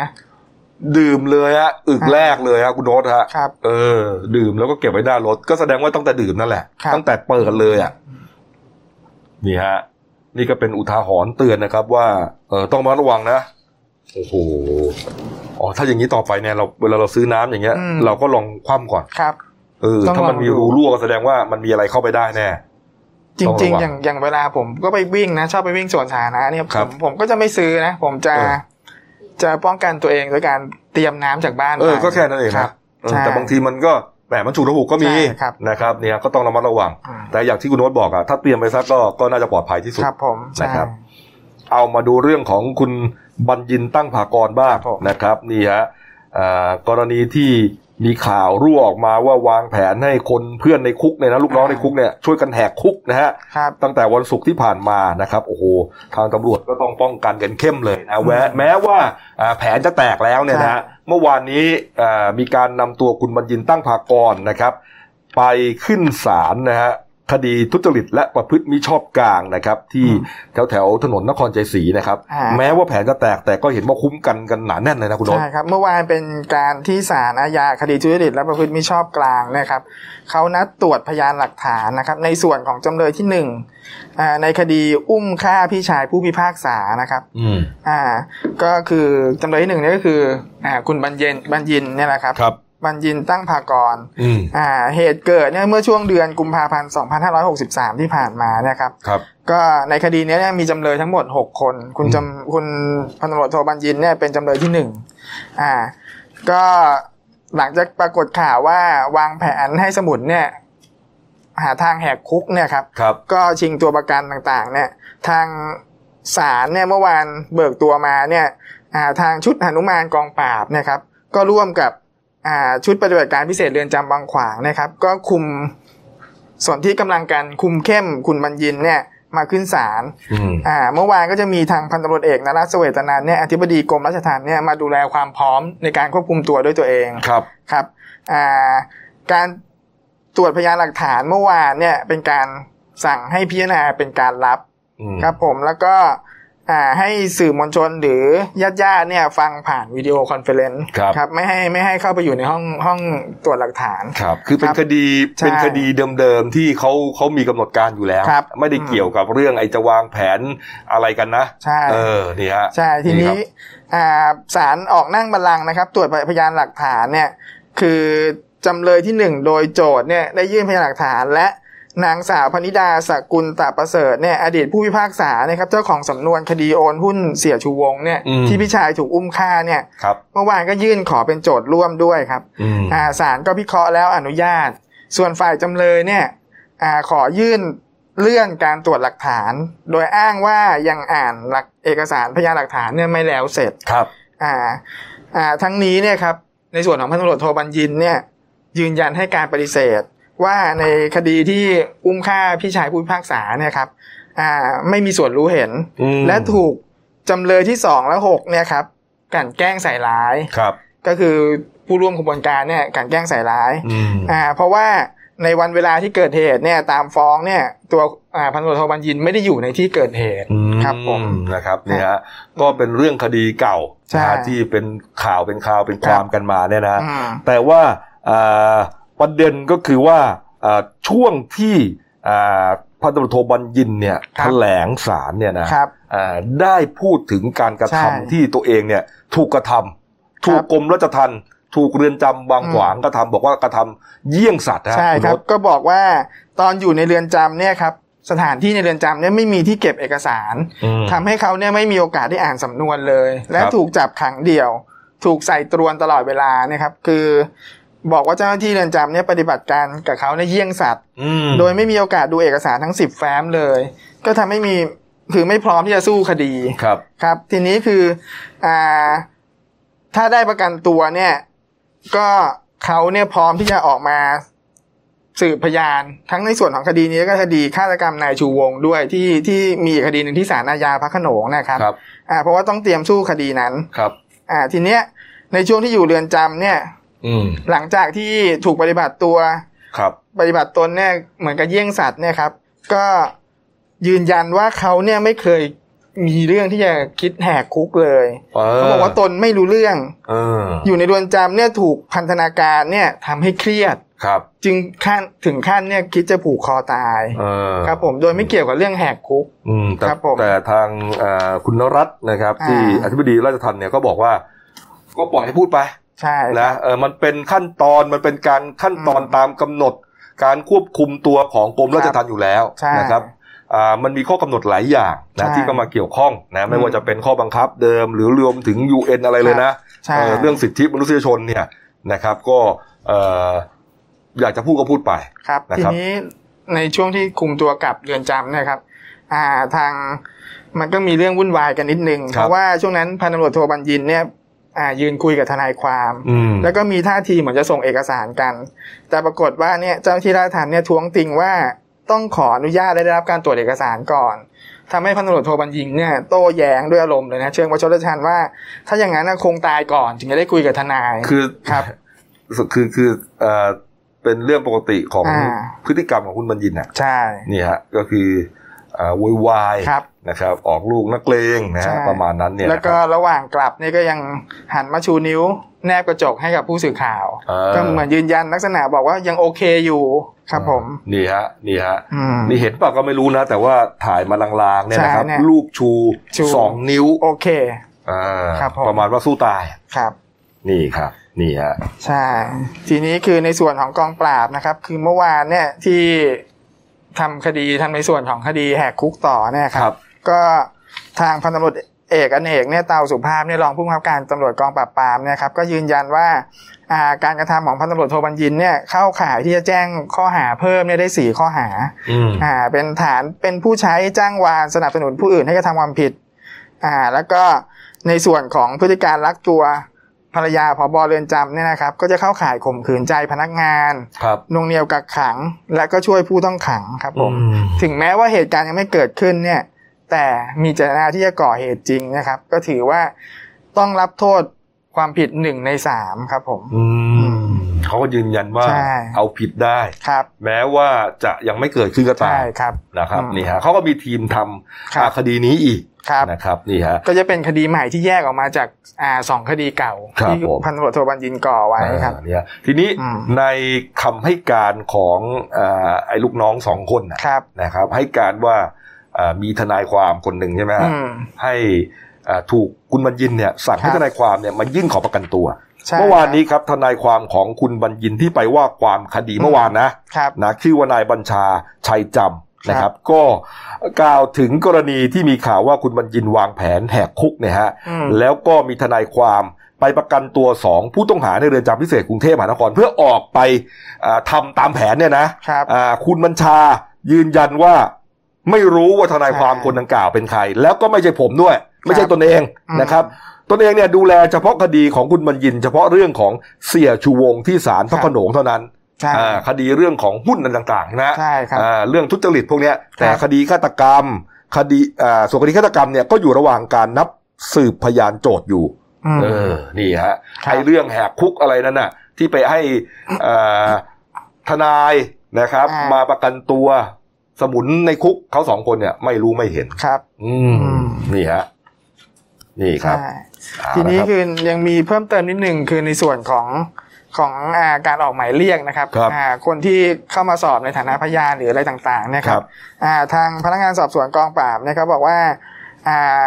ดื่มเลยฮะอึกแรกเลยฮะคุณโน้ตฮะครับเออ ดื่มแล้วก็เก็บไว้หน้ารถ ก็แสดงว่าตั้งแต่ดื่มนั่นแหละครับตั้งแต่เปิดเลยอะนี่ฮะ นี่ก็เป็นอุทาหรณ์เตือนนะครับ ว่าเออต้องมาระวังนะโอ้โหอ๋อถ้าอย่างนี้ต่อไปเนี่ยเราเวลาเราซื้อน้ำอย่างเงี้ยอืมเราก็ลองคว่ำก่อนครับเออต้องถ้ามันมีลองดูรูรั่วก็แสดงว่ามันมีอะไรเข้าไปได้แน่จต้องริงระวังๆ อย่างอย่างเวลาผมก็ไปวิ่งนะ ชอบไปวิ่งสวนสาธารณะเนี่ยครัผบมผมก็จะไม่ซื้อนะ ผมจะเออจะป้องกันตัวเองโดยการเตรียมน้ำจากบ้านเออไปก็แค่นั้นเองครันะบเออใช่แต่บางทีมันก็ แหมมันฉุกระหุกก็มีใช่ครับนะครับเนี่ยก็ต้องระมัดระวังอืมแต่อย่างที่คุณโน้ตบอกอะถ้าเตรียมไปซักก็ก็น่าจะปลอดภัยที่สุดครับผมใช่นะครับ เอามาดูเรื่องของคุณบัญญินตั้งภากรบ้างครับผมนะครับนี่ฮะอ่ากรณีที่ มีข่าวรั่วออกมาว่าวางแผนให้คนเพื่อนในคุกเนี่ยนะลูกน้องในคุกเนี่ยช่วยกันแหกคุกนะฮะครับตั้งแต่วันศุกร์ที่ผ่านมานะครับโอ้โหทางตำรวจก็ต้องป้องกันกันเข้มเลยนะแม้แม้ว่าอ่าแผนจะแตกแล้วเนี่ยนะฮะเมื่อวานนี้อ่ามีการนำตัวคุณบัญญินตั้งภากรนะครับ ไปขึ้นศาลนะฮะ คดีทุจริตและประพฤติมิชอบกลางนะครับ ที่แถวแถวๆถนนนครใจศรีนะครับอ่าแม้ว่าแผนจะแตกแต่ก็เห็นว่าคุ้มกันกันหนาแน่นเลยนะคุณโนตใช่ครับ เมื่อวานเป็นการที่ศาลอาญาคดีทุจริตและประพฤติมิชอบกลางนะครับเขานัดตรวจพยานหลักฐานนะครับ ในส่วนของจำเลยที่หนึ่งอ่าในคดีอุ้มฆ่าพี่ชายผู้พิพากษานะครับอืมอ่า ก็คือจำเลยที่หนึ่งเนี่ยก็คืออ่าคุณบัญญินบัญญินเนี่ยแหละครับครับ บัญญินตั้งภากรอืมอ่า เหตุเกิดเนี่ยเมื่อช่วงเดือนกุมภาพันธ์ 2563 ที่ผ่านมาเนี่ยครับ ครับ ก็ในคดีเนี้ยเนี่ยมีจำเลยทั้งหมด 6 คน คุณจำคุณพันตำรวจโทบัญญินเนี่ยเป็นจำเลยที่หนึ่งอ่า ก็หลังจากปรากฏข่าวว่าวางแผนให้สมุนเนี่ย หาทางแหกคุกเนี่ยครับครับก็ชิงตัวประกันต่างๆ เนี่ย ทางศาลเนี่ยเมื่อวานเบิกตัวมาเนี่ยอ่าทางชุดหนุมานกองปราบเนะครับ ก็ร่วมกับอ่า ชุดปฏิบัติการพิเศษเรือนจำบางขวางนะครับ ก็คุมส่วนที่กำลังการคุมเข้มคุณบัญญินเนี่ยมาขึ้นศาลอืมอ่า เมื่อวานก็จะมีทางพันตำรวจเอกนรัสเสวตนันท์เนี่ยอธิบดีกรมราชทัณฑ์เนี่ยมาดูแลความพร้อมในการควบคุมตัวด้วยตัวเอง ครับ ครับ อ่า การตรวจพยานหลักฐานเมื่อวานเนี่ยเป็นการสั่งให้พิจารณาเป็นการรับอืมครับผม แล้วก็ อ่าให้สื่อมวลชนหรือญาติญาติๆเนี่ยฟังผ่าน video conference ครับครับไม่ให้ไม่ให้เข้าไปอยู่ในห้องห้องตรวจหลักฐานครับ คือเป็นครับคดีใช่เป็นคดีเดิมๆที่เขาเขามีกำหนดการอยู่แล้วครับไม่ได้เกี่ยวกับเรื่องไอ้จะวางแผนอะไรกันนะใช่เออนี่ฮะใช่ทีนี้รับอ่าศาลออกนั่งบัลลังก์นะครับ ตรวจพยานหลักฐานเนี่ยคือจำเลยที่หนึ่งโดยโจทก์เนี่ยได้ยื่นพยานหลักฐานและ นางสาวพนิดาสกุลตาประเสริฐเนี่ยอดีตผู้พิพากษานะครับเจ้าของสำนวนคดีโอนหุ้นเสียชูวงศ์เนี่ยอืมที่พี่ชายถูกอุ้มฆ่าเนี่ยครับเมื่อวานก็ยื่นขอเป็นโจทย์ร่วมด้วยครับอืมอ่าศาลก็พิเคราะห์แล้วอนุญาต ส่วนฝ่ายจำเลยเนี่ยอ่าขอยื่นเลื่อนการตรวจหลักฐาน โดยอ้างว่ายังอ่านหลักเอกสารพยานหลักฐานเนี่ยไม่แล้วเสร็จครับอ่าอ่าทั้งนี้เนี่ยครับในส่วนของพันตำรวจโทบัญญินเนี่ยยืนยันให้การปฏิเสธ ว่าในคดีที่อุ้มฆ่าพี่ชายผู้พิพากษาเนี่ยครับอ่าไม่มีส่วนรู้เห็นอืมและถูกจำเลยที่สองและหกเนี่ยครับกลั่นแกล้งใส่ร้ายครับ ก็คือผู้ร่วมขบวนการเนี่ยกลั่นแกล้งใส่ร้ายอืมอ่าเพราะว่าในวันเวลาที่เกิดเหตุเนี่ยตามฟ้องเนี่ยตัวอ่าพันตำรวจโทบัญญินไม่ได้อยู่ในที่เกิดเหตุอืครับผมนะครับเนี่ยฮะก็เป็นเรื่องคดีเก่าใช่นะฮะที่เป็นข่าวเป็นข่าวเป็นความกันมาเนี่ยนะฮะอืมแต่ว่าอ่า ประเด็นก็คือว่าอ่าช่วงที่อ่าพันตำรวจโทบัญญินเนี่ยครัแถบลงสารเนี่ยนะครับอ่าได้พูดถึงการกระใช่ทำที่ตัวเองเนี่ยถูกกระทำถูกกรมราชทัณฑ์ถูกเรือนจำบางอืมขวางกระทำบอกว่ากระทำเยี่ยงสัตว์นะใช่ณครับโก็บอกว่าตอนอยู่ในเรือนจำเนี่ยครับสถานที่ในเรือนจำเนี่ยไม่มีที่เก็บเอกสารอืมทำให้เขาเนี่ยไม่มีโอกาสได้อ่านสำนวนเลย และครับถูกจับขังเดี่ยว ถูกใส่ตรวนตลอดเวลานะครับ คือ บอกว่าเจ้าหน้าที่เรือนจำเนี่ยปฏิบัติการกับเขาในยเยี่ยงสัตว์อืมโดยไม่มีโอกาสดูเอกสารทั้งสิบแฟ้มเลย ก็ทำให้มีคือไม่พร้อมที่จะสู้คดีครับ ครับ ทีนี้คืออ่าถ้าได้ประกันตัวเนี่ย ก็เขาเนี่ยพร้อมที่จะออกมาสืบพยานทั้งในส่วนของคดีนี้แล้วก็คดีฆาตกรรมนายชูวงศ์ด้วยที่ที่มีอีกคดีหนึ่งที่ศาลอาญาพระโขนงนะครับครับอ่าเพราะว่าต้องเตรียมสู้คดีนั้นครับ อ่า ทีเนี้ยในช่วงที่อยู่เรือนจำเนี่ยอืม หลังจากที่ถูกปฏิบัติตัวครับ ปฏิบัติตนเนี่ยเหมือนกับเยี่ยงสัตว์เนี่ยครับ ก็ยืนยันว่าเขาเนี่ยไม่เคยมีเรื่องที่จะคิดแหกคุกเลยเออเขาบอกว่าตนไม่รู้เรื่องเอออยู่ในเรือนจำเนี่ยถูกพันธนาการเนี่ยทำให้เครียดครับ จึงขั้นถึงขั้นเนี่ยคิดจะผูกคอตายเออครับ ผมโดยไม่เกี่ยวกับเรื่องแหกคุกอืมแต่ครับผมแต่ทางเอ่อคุณนรัตน์นะครับอ่าที่อธิบดีราชทัณฑ์เนี่ยก็บอกว่า ก็ปล่อยให้พูดไป ใช่นะเออมันเป็นขั้นตอนมันเป็นการขั้นตอนอืมตามกำหนด การควบคุมตัวของกรมราชทัณฑ์อยู่แล้วใช่นะครับอ่ามันมีข้อกำหนดหลายอย่างนะใช่ที่ก็มาเกี่ยวข้องนะไม่อืมว่าจะเป็นข้อบังคับเดิม หรือรวมถึง UN อะไรเลยนะใช่เออเรื่องสิทธิมนุษยชนเนี่ยนะครับ ก็เอ่ออยากจะพูดก็พูดไปครับนะทีครับนี้ในช่วงที่คุมตัวกลับเรือนจำเนะครับอ่าทางมันก็มีเรื่องวุ่นวายกันนิดนึงครับเพราะว่าช่วงนั้นพันตำรวจโทบัญญินเนี่ยอ่า ยืนคุยกับทนายความอืมแล้วก็มีท่าทีเหมือนจะส่งเอกสารกัน แต่ปรากฏว่าเนี่ยเจ้าหน้าที่ราชทัณฑ์เนี่ยท้วงติงว่าต้องขออนุญาตและได้รับการตรวจเอกสารก่อนทำให้พันตำรวจโทบัญญินเนี่ยโต้แย้งด้วยอารมณ์เลยนะเชิงประชดประชันว่า ถ้าอย่างนั้นน่ะคงตายก่อนถึงจะได้คุยกับทนาย คือครับคือคือเอ่อเป็นเรื่องปกติของอ่าพฤติกรรมของคุณบัญญินน่ะใช่นี่ฮะก็คืออ่าโวยวายครับ นะครับออกลูกนักเลงนะใช่ฮะประมาณนั้นเนี่ยแล้วก็นะครับระหว่างกลับเนี่ยก็ยังหันมาชูนิ้ว แนบกระจกให้กับผู้สื่อข่าวอ่าก็เหมือนยืนยันลักษณะบอกว่ายังโอเคอยู่ครับผมนี่ฮะนี่ฮะอืมนี่เห็นเปล่าก็ไม่รู้นะ แต่ว่าถ่ายมาลางๆเนี่ยนะครับใช่เนี่ยลูกชูชูสองนิ้วโอเคอ่าครับผมประมาณว่าสู้ตายครับ นี่ครับนี่ฮะใช่ทีนี้คือในส่วนของกองปราบนะครับ คือเมื่อวานเนี่ยที่ทำคดีทำในส่วนของคดีแหกคุกต่อเนี่ยคครัรับบ ก็ทางพันตำรวจเอกอเนกเนี่ยเตาสุภาพเนี่ยรองผู้บังคับการตำรวจกองปราบปรามเนี่ยครับก็ยืนยันว่าอ่าการกระทำของพันตำรวจโทบัญญินเนี่ยเข้าข่ายที่จะแจ้งข้อหาเพิ่มเนี่ยได้สี่ข้อหาอืมอ่าเป็นฐานเป็นผู้ใช้จ้างวานสนับสนุนผู้อื่นให้กระทำความผิดอ่าแล้วก็ในส่วนของพฤติการลักตัวภรรยาผบเรือนจำเนี่ยนะครับ ก็จะเข้าข่ายข่มขืนใจพนักงานครับนวงเหนียวกักขัง และก็ช่วยผู้ต้องขังครับผมอืมถึงแม้ว่าเหตุการณ์ยังไม่เกิดขึ้นเนี่ย แต่มีเจตนาที่จะก่อเหตุจริงนะครับ ก็ถือว่าต้องรับโทษความผิดหนึ่งในสามครับผมอืมเขาก็ยืนยันว่าใช่เอาผิดได้ครับ แม้ว่าจะยังไม่เกิดขึ้นก็ตาใช่มครับนะครับอืมนี่ฮะเขาก็มีทีมทครับำอ่าคดีนี้อีกครับนะครับนี่ฮะก็จะเป็นคดีใหม่ที่แยกออกมาจากอ่าสองคดีเก่าครับที่ผมพันตำรวจโทบัญญินก่อไว้ครับอ่าเนี่ยทีนี้อืมในคำให้การของอ่าไอ้ลูกน้องสองคนน่ะครับนะครับ ให้การว่าอ่า มีทนายความคนหนึ่งใช่ไหมฮะอืมให้อ่าถูกคุณบัญญินเนี่ยสั่งให้ครับทนายความเนี่ยมายื่นขอประกันตัวใช่เมื่อวานนี้ครับทนายความของคุณบัญญินที่ไปว่าความคดีเมื่อวานนะครับนะชื่อว่านายบัญชาชัยจำนะครับ ก็กล่าวถึงกรณีที่มีข่าวว่าคุณบัญญินวางแผนแหกคุกเนี่ยฮะอืมแล้วก็มีทนายความไปประกันตัวสองผู้ต้องหาในเรือนจำพิเศษกรุงเทพมหานครเพื่อออกไปอ่าทำตามแผนเนี่ยนะครับอ่าคุณบัญชายืนยันว่า ไม่รู้ว่าทนายความใช่คนดังกล่าวเป็นใคร แล้วก็ไม่ใช่ผมด้วย ไม่ใช่ครับตนเองอืมนะครับตนเองเนี่ยดูแลเฉพาะคดีของคุณบัญญิน เฉพาะเรื่องของเสียชูวงที่ศาลพระโขนงเท่านั้นใช่อ่าคดีเรื่องของหุ้นต่างๆนะใช่ครับอ่าเรื่องทุจริตพวกเนี้ยแต่ครับคดีฆาตกรรม คดีอ่าส่วนคดีฆาตกรรมเนี่ยก็อยู่ระหว่างการนับสืบพยานโจทย์อยู่มเออนี่ฮะครับไอ้เรื่องแหกคุกอะไรนั่นน่ะ ที่ไปให้อ่าทนายนะครับอ่ามมาประกันตัว สมุนในคุกเขาสองคนเนี่ยไม่รู้ไม่เห็นครับ อืมอืมนี่ฮะนี่ครับใช่เอาทีนี้ละรับคือยังมีเพิ่มเติมนิดหนึ่งคือในส่วนของของอาการออกหมายเรียกนะครับครับอ่าคนที่เข้ามาสอบในฐานะพยานหรืออะไรต่างๆเนี่ยคครัรับบอ่าทางพนักงานสอบสวนกองปราบเนะครับบอกว่าอ่า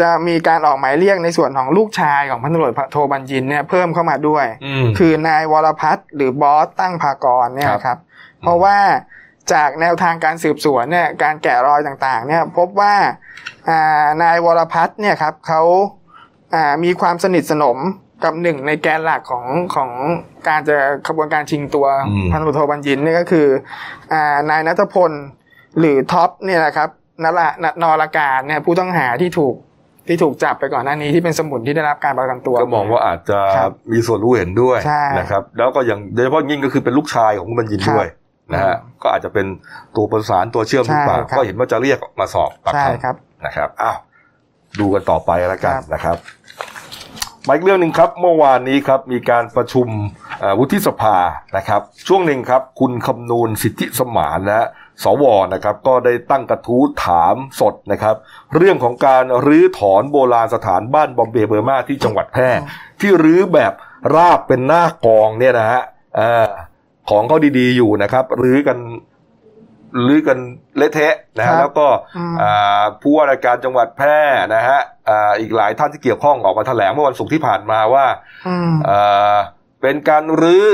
จะมีการออกหมายเรียกในส่วนของลูกชายของพันตำรวจโทบัญญินเนี่ยเพิ่มเข้ามาด้วยอืมคือนายวรพัฒน์หรือบอสตั้งภากรเนี่ยครับครับเพราะว่า จากแนวทางการสืบสวนเนี่ยการแกะรอยต่างๆเนี่ยพบว่าอ่านายวรพัฒน์เนี่ยครับเขาอ่ามีความสนิทสนมกับหนึ่งในแกนหลักของของการจะขบวนการชิงตัวอืมพันตำรวจโทบัญญินเนี่ยก็คืออ่านายนัทพลหรือท็อปเนี่ยนะครับนละนนรการเนี่ยผู้ต้องหาที่ถูกที่ถูกจับไปก่อนหน้านี้ที่เป็นสมุนที่ได้รับการประกันตัว ก็มองว่าอาจจะครับมีส่วนรู้เห็นด้วยใช่นะครับ แล้วก็อย่างโดยเฉพาะยิ่งก็คือเป็นลูกชายของคุณบัญญินครับด้วย นะฮะก็อาจจะเป็นตัวประสานตัวเชื่อมหรือเปล่าใช่ครับก็เห็นว่าจะเรียกมาสอบปากใช่คำครับนะครับอ้าวดูกันต่อไปแล้วกันครับนะครับมาอีกเรื่องหนึ่งครับเมื่อวานนี้ครับมีการประชุมเอ่อวุฒิสภานะครับ ช่วงหนึ่งครับคุณคำนูนสิทธิสมานนะฮะสวนะครับก็ได้ตั้งกระทู้ถามสดนะครับ เรื่องของการรื้อถอนโบราณสถานบ้านบอมเบย์เบอร์มาที่จังหวัดแพร่ที่รื้อแบบราบเป็นหน้ากองเนี่ยนะฮะเอ่อ ของเขาดีๆอยู่นะครับรื้อกันรื้อกันเละเทะนะครัฮะบแล้วก็อืมอ่าผู้ว่าราชการจังหวัดแพร่นะฮะอ่าอีกหลายท่านที่เกี่ยวข้องออกมาแถลงเมื่อวันศุกร์ที่ผ่านมาว่าอืมอ่าเป็นการรื้อ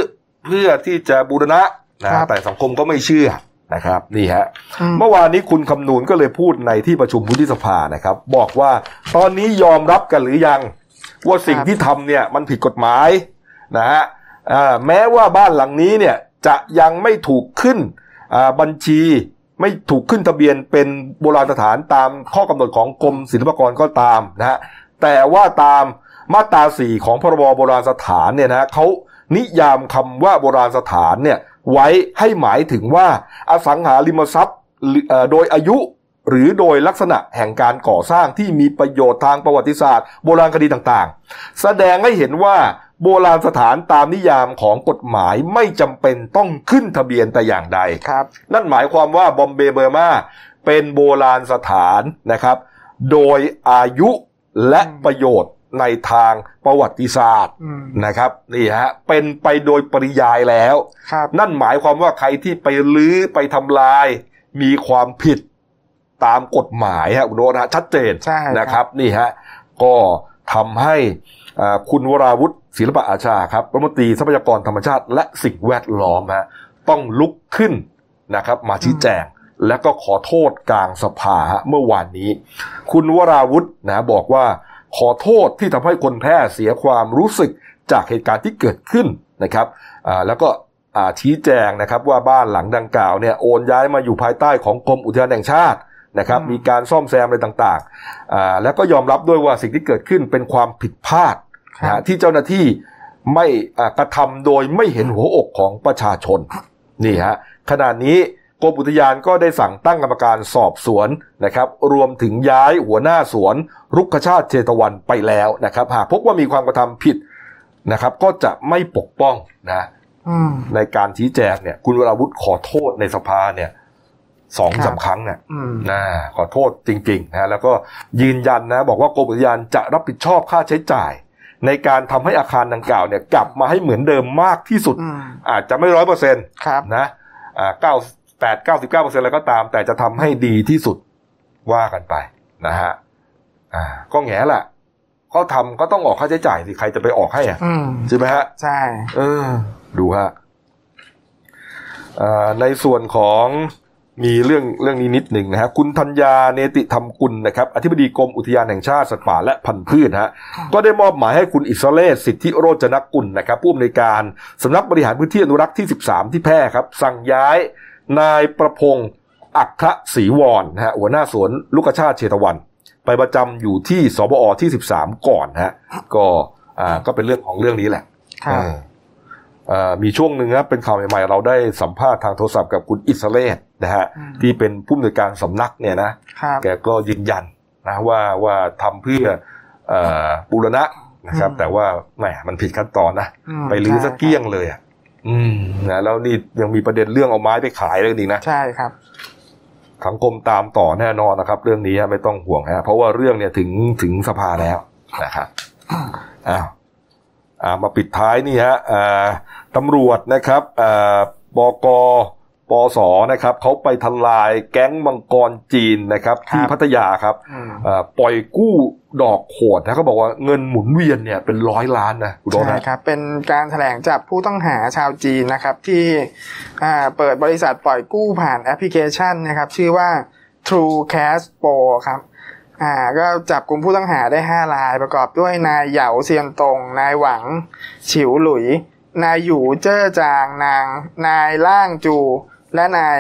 เพื่อที่จะบูรณะนะครัฮะบแต่สังคมก็ไม่เชื่อนะครับนี่ฮะอืมเมื่อวานนี้คุณคำนูนก็เลยพูดในที่ประชุมวุฒิสภานะครับ บอกว่าตอนนี้ยอมรับกันหรือยัง ว่าสิ่งครับที่ทำเนี่ยมันผิดกฎหมายนะฮะอ่าแม้ว่าบ้านหลังนี้เนี่ย จะยังไม่ถูกขึ้นบัญชีไม่ถูกขึ้นทะเบียนเป็นโบราณสถานตามข้อกำหนดของกรมศิลปากรก็ตามนะฮะแต่ว่าตามมาตราสี่ของพรบโบราณสถานเนี่ยนะเขานิยามคำว่าโบราณสถานเนี่ยไว้ให้หมายถึงว่าอสังหาริมทรัพย์โดยอายุหรือโดยลักษณะแห่งการก่อสร้างที่มีประโยชน์ทางประวัติศาสตร์ โบราณคดีต่างๆ แสดงให้เห็นว่า โบราณสถานตามนิยามของกฎหมายไม่จำเป็นต้องขึ้นทะเบียนแต่อย่างใดครับ นั่นหมายความว่าบอมเบย์เบอร์มาเป็นโบราณสถานนะครับ โดยอายุและประโยชน์ในทางประวัติศาสตร์อืมนะครับนี่ฮะเป็นไปโดยปริยายแล้วครับนั่นหมายความว่าใครที่ไปลื้อไปทำลาย มีความผิดตามกฎหมายฮะคุณโรนะชัดเจนใช่ครับนะครับนี่ฮะก็ทำให้อ่า คุณวราวุฒิศิลปะอาชาครับรัฐมนตรีทรัพยากรธรรมชาติ และสิ่งแวดล้อมฮะต้องลุกขึ้นนะครับมาชี้แจงและก็ขอโทษกลางสภาเมื่อวานนี้ คุณวราวุฒินะบอกว่าขอโทษที่ทำให้คนแพร่เสียความรู้สึกจากเหตุการณ์ที่เกิดขึ้นนะครับแล้วก็ชี้แจงนะครับว่าบ้านหลังดังกล่าวเนี่ยโอนย้ายมาอยู่ภายใต้ของกรมอุทยานแห่งชาตินะครับมีการซ่อมแซมอะไรต่างๆ แล้วก็ยอมรับด้วยว่าสิ่งที่เกิดขึ้นเป็นความผิดพลาด นะฮะที่เจ้าหน้าที่ไม่อ่ากระทำโดยไม่เห็นหัวอกของประชาชนนี่ฮะขณะนี้กรมอุทยานก็ได้สั่งตั้งกรรมการสอบสวนนะครับ รวมถึงย้ายหัวหน้าสวน รุกขชาติเชตวันไปแล้วนะครับ หากพบว่ามีความกระทำผิดนะครับ ก็จะไม่ปกป้องนะอืมในการชี้แจงเนี่ย คุณวราวุฒิขอโทษในสภาเนี่ยสองครับสามครั้งเนี่ยอืมนะขอโทษจริงๆนะแล้วก็ยืนยันนะ บอกว่ากรมอุทยานจะรับผิดชอบค่าใช้จ่าย ในการทำให้อาคารดังกล่าวเนี่ยกลับมาให้เหมือนเดิมมากที่สุดอืมอาจจะไม่ร้อยเปอร์เซ็นต์ครับนะอ่าเก้าแปดเก้าสิบเก้าเปอร์เซ็นต์อะไรก็ตาม แต่จะทำให้ดีที่สุดว่ากันไปนะฮะอ่าก็แง่แหละเขาทำก็ต้องออกค่าใช้จ่ายสิใครจะไปออกให้อะอืมใช่ไหมฮะใช่เออ ดูฮะอ่าในส่วนของ มีเรื่องเรื่องนี้นิดหนึ่งนะฮะคุณธัญญาเนติธรรมกุลนะครับอธิบดีกรมอุทยานแห่งชาติสัตว์ป่าและพันธุ์พืชฮะก็ได้มอบหมายให้คุณอิสระเลศสิทธิโรจนกุลนะครับผู้อำนวยการสำนักบริหารพื้นที่อนุรักษ์ที่ 13 ที่แพร่ครับ สั่งย้ายนายประพงศ์อัครศรีวรนะฮะหัวหน้าสวนลูกชาติเชตวัน ไปประจำอยู่ที่สบอที่ 13 ก่อนฮะก็อ่าก็เป็นเรื่องของเรื่องนี้แหละ มีช่วงหนึ่งนะเป็นข่าวใหม่ๆ เราได้สัมภาษณ์ทางโทรศัพท์กับคุณอิสระเลศนะฮะที่เป็นผู้อำนวยการสำนักเนี่ยนะครับแกก็ยืนยันนะว่าว่าทำเพื่อเอ่อบูรณะนะครับอืมแต่ว่าแหมมันผิดขั้นตอนนะอืมไปลื้อใช่สักเกลี้ยงเลยอะอืมนะแล้วนี่ยังมีประเด็นเรื่องเอาไม้ไปขายเรื่องนี้นะใช่ครับสังคมตามต่อแน่นอนนะครับ เรื่องนี้ไม่ต้องห่วงฮะเพราะว่าเรื่องเนี่ยถึงถึงสภาแล้วนะครับอ้าวอ่า มาปิดท้ายนี่ฮะอ่าตำรวจนะครับอ่าบกปสนะครับเขาไปทลายแก๊งมังกรจีนนะครับที่ครับพัทยาครับอืมอ่าปล่อยกู้ดอกโหดนะเขาบอกว่าเงินหมุนเวียนเนี่ยเป็นร้อยล้านนะคุณโดใช่นะครับ เป็นการแถลงจับผู้ต้องหาชาวจีนนะครับ ที่อ่าเปิดบริษัทปล่อยกู้ผ่านแอปพลิเคชันนะครับ ชื่อว่า True Cash Pro ครับ อ่าก็จับกลุ่มผู้ต้องหาได้ 5 รายประกอบด้วยนายเหยาเซียนตง นายหวัง ฉิวหลุย นายหยูเจ้อจางนาง นายล่างจู และนาย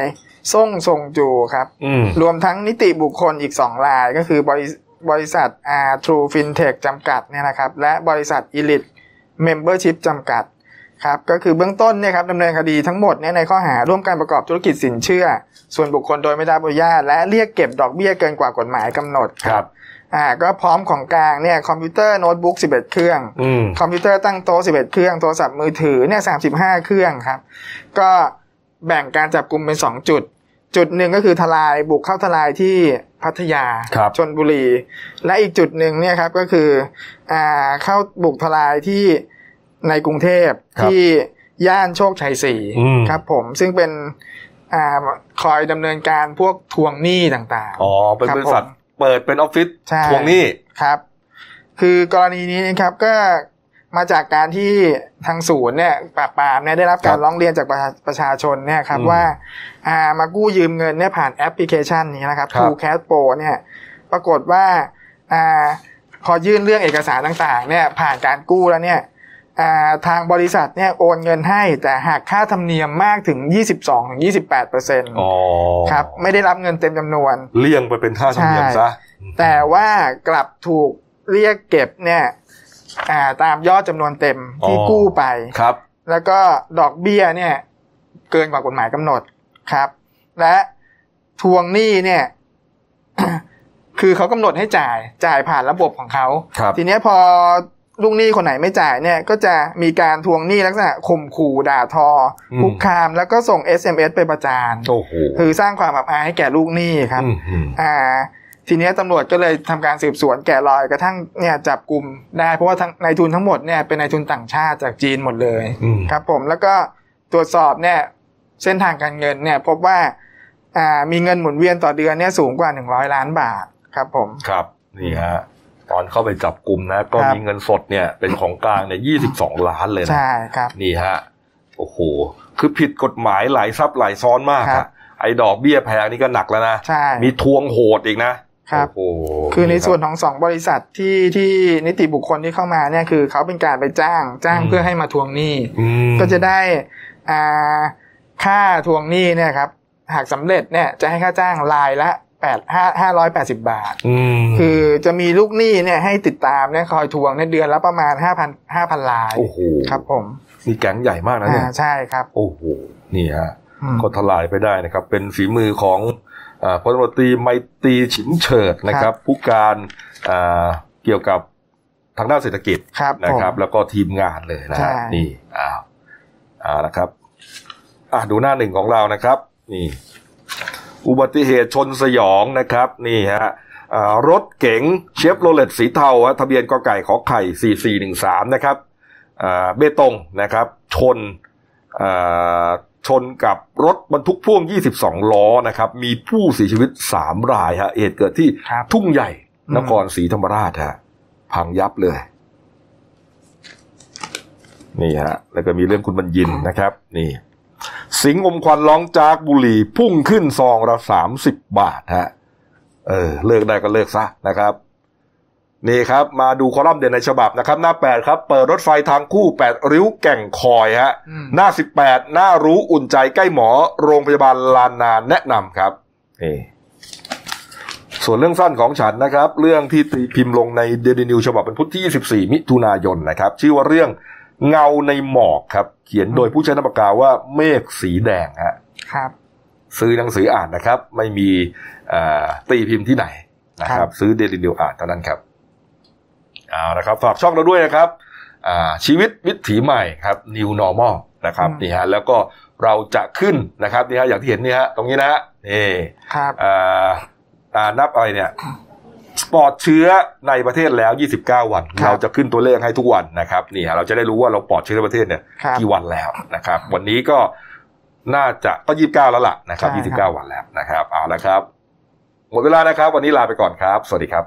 ซ่งซงจูครับอืมรวมทั้งนิติบุคคลอีก2รายก็คือบริบริษัทอ่า True FinTech จำกัดเนี่ยนะครับ และบริษัท Elite Membership จำกัด ครับก็คือเบื้องต้นเนี่ยครับดำเนินคดีทั้งหมดเนี่ยในข้อหาร่วมการประกอบธุรกิจสินเชื่อ ส่วนบุคคลโดยไม่ได้รับอนุญาตและเรียกเก็บดอกเบี้ยเกินกว่ากฎหมายกำหนดครับอ่าก็พร้อมของกลางเนี่ยคอมพิวเตอร์โน้ตบุ๊ก11 เครื่องอืมคอมพิวเตอร์ตั้งโต๊ะ11 เครื่องโทรศัพท์มือถือเนี่ย35 เครื่องครับ ก็แบ่งการจับกลุ่มเป็น 2 จุด จุดหนึ่งก็คือทลายบุกเข้าทลายที่พัทยาครับชนบุรี และอีกจุดหนึ่งเนี่ยครับก็คืออ่าเข้าบุกทลายที่ ในกรุงเทพครับที่ย่านโชคชัยสี่อืมครับผมซึ่งเป็นอ่าคอยดำเนินการพวกทวงหนี้ต่างๆ อ๋อ เป็นครับบริษัทผมเปิดเป็นออฟฟิศใช่ทวงหนี้ครับ คือกรณีนี้นะครับก็มาจากการที่ทางศูนย์เนี่ยปราบปรามเนี่ยได้รับการครับร้องเรียนจากประชาประชาชนเนี่ยครับอืมว่าอ่ามากู้ยืมเงินเนี่ยผ่านแอปพลิเคชันนี้นะครับครับ True Cash Pro เนี่ยปรากฏว่าอ่าพอยื่นเรื่องเอกสารต่างๆ เนี่ยผ่านการกู้แล้วเนี่ยอ่า ทางบริษัทเนี่ยโอนเงินให้แต่หากค่าธรรมเนียมมากถึง 22-28เปอร์เซ็นต์อ๋อครับไม่ได้รับเงินเต็มจำนวน เลี่ยงไปเป็นค่าธรรมเนียมซะ แต่ว่ากลับถูกเรียกเก็บเนี่ยอ่าตามยอดจำนวนเต็มที่อ๋อกู้ไปครับ แล้วก็ดอกเบี้ยเนี่ยเกินกว่ากฎหมายกำหนดครับ และทวงหนี้เนี่ยคือเขากำหนดให้จ่ายจ่ายผ่านระบบของเขาครับทีเนี้ยพอ ลูกหนี้คนไหนไม่จ่ายเนี่ยก็จะมีการทวงหนี้ลักษณะข่มขู่ด่าทออมคุกคาม แล้วก็ส่ง SMS ไปประจานโอ้โหคือสร้างความอับอายให้แก่ลูกหนี้ครับอืมอืมอ่าทีเนี้ยตำรวจก็เลยทำการสืบสวนแกะรอยกระทั่งเนี่ยจับกลุ่มได้เพราะว่าทั้งนายทุนทั้งหมดเนี่ยเป็นนายทุนต่างชาติจากจีนหมดเลยอืมครับ ผมแล้วก็ตรวจสอบเนี่ยเส้นทางการเงินเนี่ยพบว่าอ่ามีเงินหมุนเวียนต่อเดือนเนี่ยสูงกว่า 100 ล้านบาทครับผมครับนี่ฮะ ตอนเข้าไปจับกลุ่มนะ ก็ครับมีเงินสดเนี่ย เป็นของกลางเนี่ยยี่สิบสองล้านเลยนะใช่ครับนี่ฮะโอ้โห คือผิดกฎหมายหลายซับหลายซ้อนมากครัอะบไอ้ดอกเบี้ยแพงนี่ก็หนักแล้วนะใช่มีทวงโหดอีกนะครับโอ้โหคือในส่วนรับของสองบริษัทที่ที่นิติบุคคลที่เข้ามาเนี่ยคือเขาเป็นการไปจ้างจ้างอืมเพื่อให้มาทวงหนี้อืมก็จะได้อ่าค่าทวงหนี้เนี่ยครับ หากสำเร็จเนี่ยจะให้ค่าจ้างรายละ แปดห้าห้าร้อยแปดสิบบาทอืมคือจะมีลูกหนี้เนี่ยให้ติดตามเนี่ยคอยทวงในยเดือนละประมาณห้าพันห้าพันลายโอ้โหครับผมนี่แก๊งใหญ่มากนะเนี่ยอ่าใช่ครับ โอ้โหนี่ฮะอืมก็ทลายไปได้นะครับ เป็นฝีมือของอาพลตำรวจตรีไมตรีฉิมเฉิดนะครับ ผู้การอ่าเกี่ยวกับทางด้านเศรษฐกิจครับนะครับผมแล้วก็ทีมงานเลยนะใช่ฮะนี่อ้าวเอาละครับอะดูหน้าหนึ่งของเรานะครับ นี่ อุบัติเหตุชนสยองนะครับนี่ฮะอ่ารถเก๋งเชฟโรเลตสีเทาฮะทะเบียนกไก่ขอไข่ 4413 นะครับอ่าเบตงนะครับชนอ่าชนกับรถบรรทุกพ่วง 22 ล้อนะครับ มีผู้เสียชีวิต 3 รายฮะเหตุเกิดที่ครับทุ่งใหญ่อืมนครศรีธรรมราชฮะพังยับเลย นี่ฮะ แล้วก็มีเรื่องคุณบรรยินนะครับ นี่ สิงห์อมควันร้องจากบุหรี่ พุ่งขึ้นซองละสามสิบบาทฮะ เออ เลิกได้ก็เลิกซะนะครับ นี่ครับ มาดูคอลัมน์เด่นในฉบับนะครับ หน้าแปดครับ เปิดรถไฟทางคู่แปดริ้วแก่งคอยฮะอืมหน้าสิบแปดหน้ารู้อุ่นใจใกล้หมอ โรงพยาบาลลานนานแนะนำครับนี่ส่วนเรื่องสั้นของฉันนะครับ เรื่องที่ตีพิมพ์ลงในเดลินิวฉบับวันพุธที่ 24 มิถุนายนนะครับ ชื่อว่าเรื่อง เงาในหมอกครับ เขียนโดยผู้ใช้นามปากกาว่าเมฆสีแดงฮะครับ ซื้อหนังสืออ่านนะครับ ไม่มีเอ่อตีพิมพ์ที่ไหนนะคครัรับบซื้อเดลินิวอ่านเท่านั้นครับเอานะครับ ฝากช่องเราด้วยนะครับอ่าชีวิตวิถีใหม่ครับ New Normal นะครับนี่ฮะแล้วก็เราจะขึ้นนะครับนี่ฮะอย่างที่เห็นนี่ฮะตรงนี้นะฮะนี่ครับอ่าอ่านับอะไรเนี่ย ปลอดเชื้อในประเทศแล้ว 29 วันครับเราจะขึ้นตัวเลขให้ทุกวันนะครับนี่ฮะเราจะได้รู้ว่าเราปลอดเชื้อในประเทศเนี่ยครับกี่วันแล้วนะครับ วันนี้ก็น่าจะก็ 29 แล้วล่ะนะครับใช่ครับ 29 วันแล้วนะครับ เอาละครับ หมดเวลานะครับ วันนี้ลาไปก่อนครับ สวัสดีครับ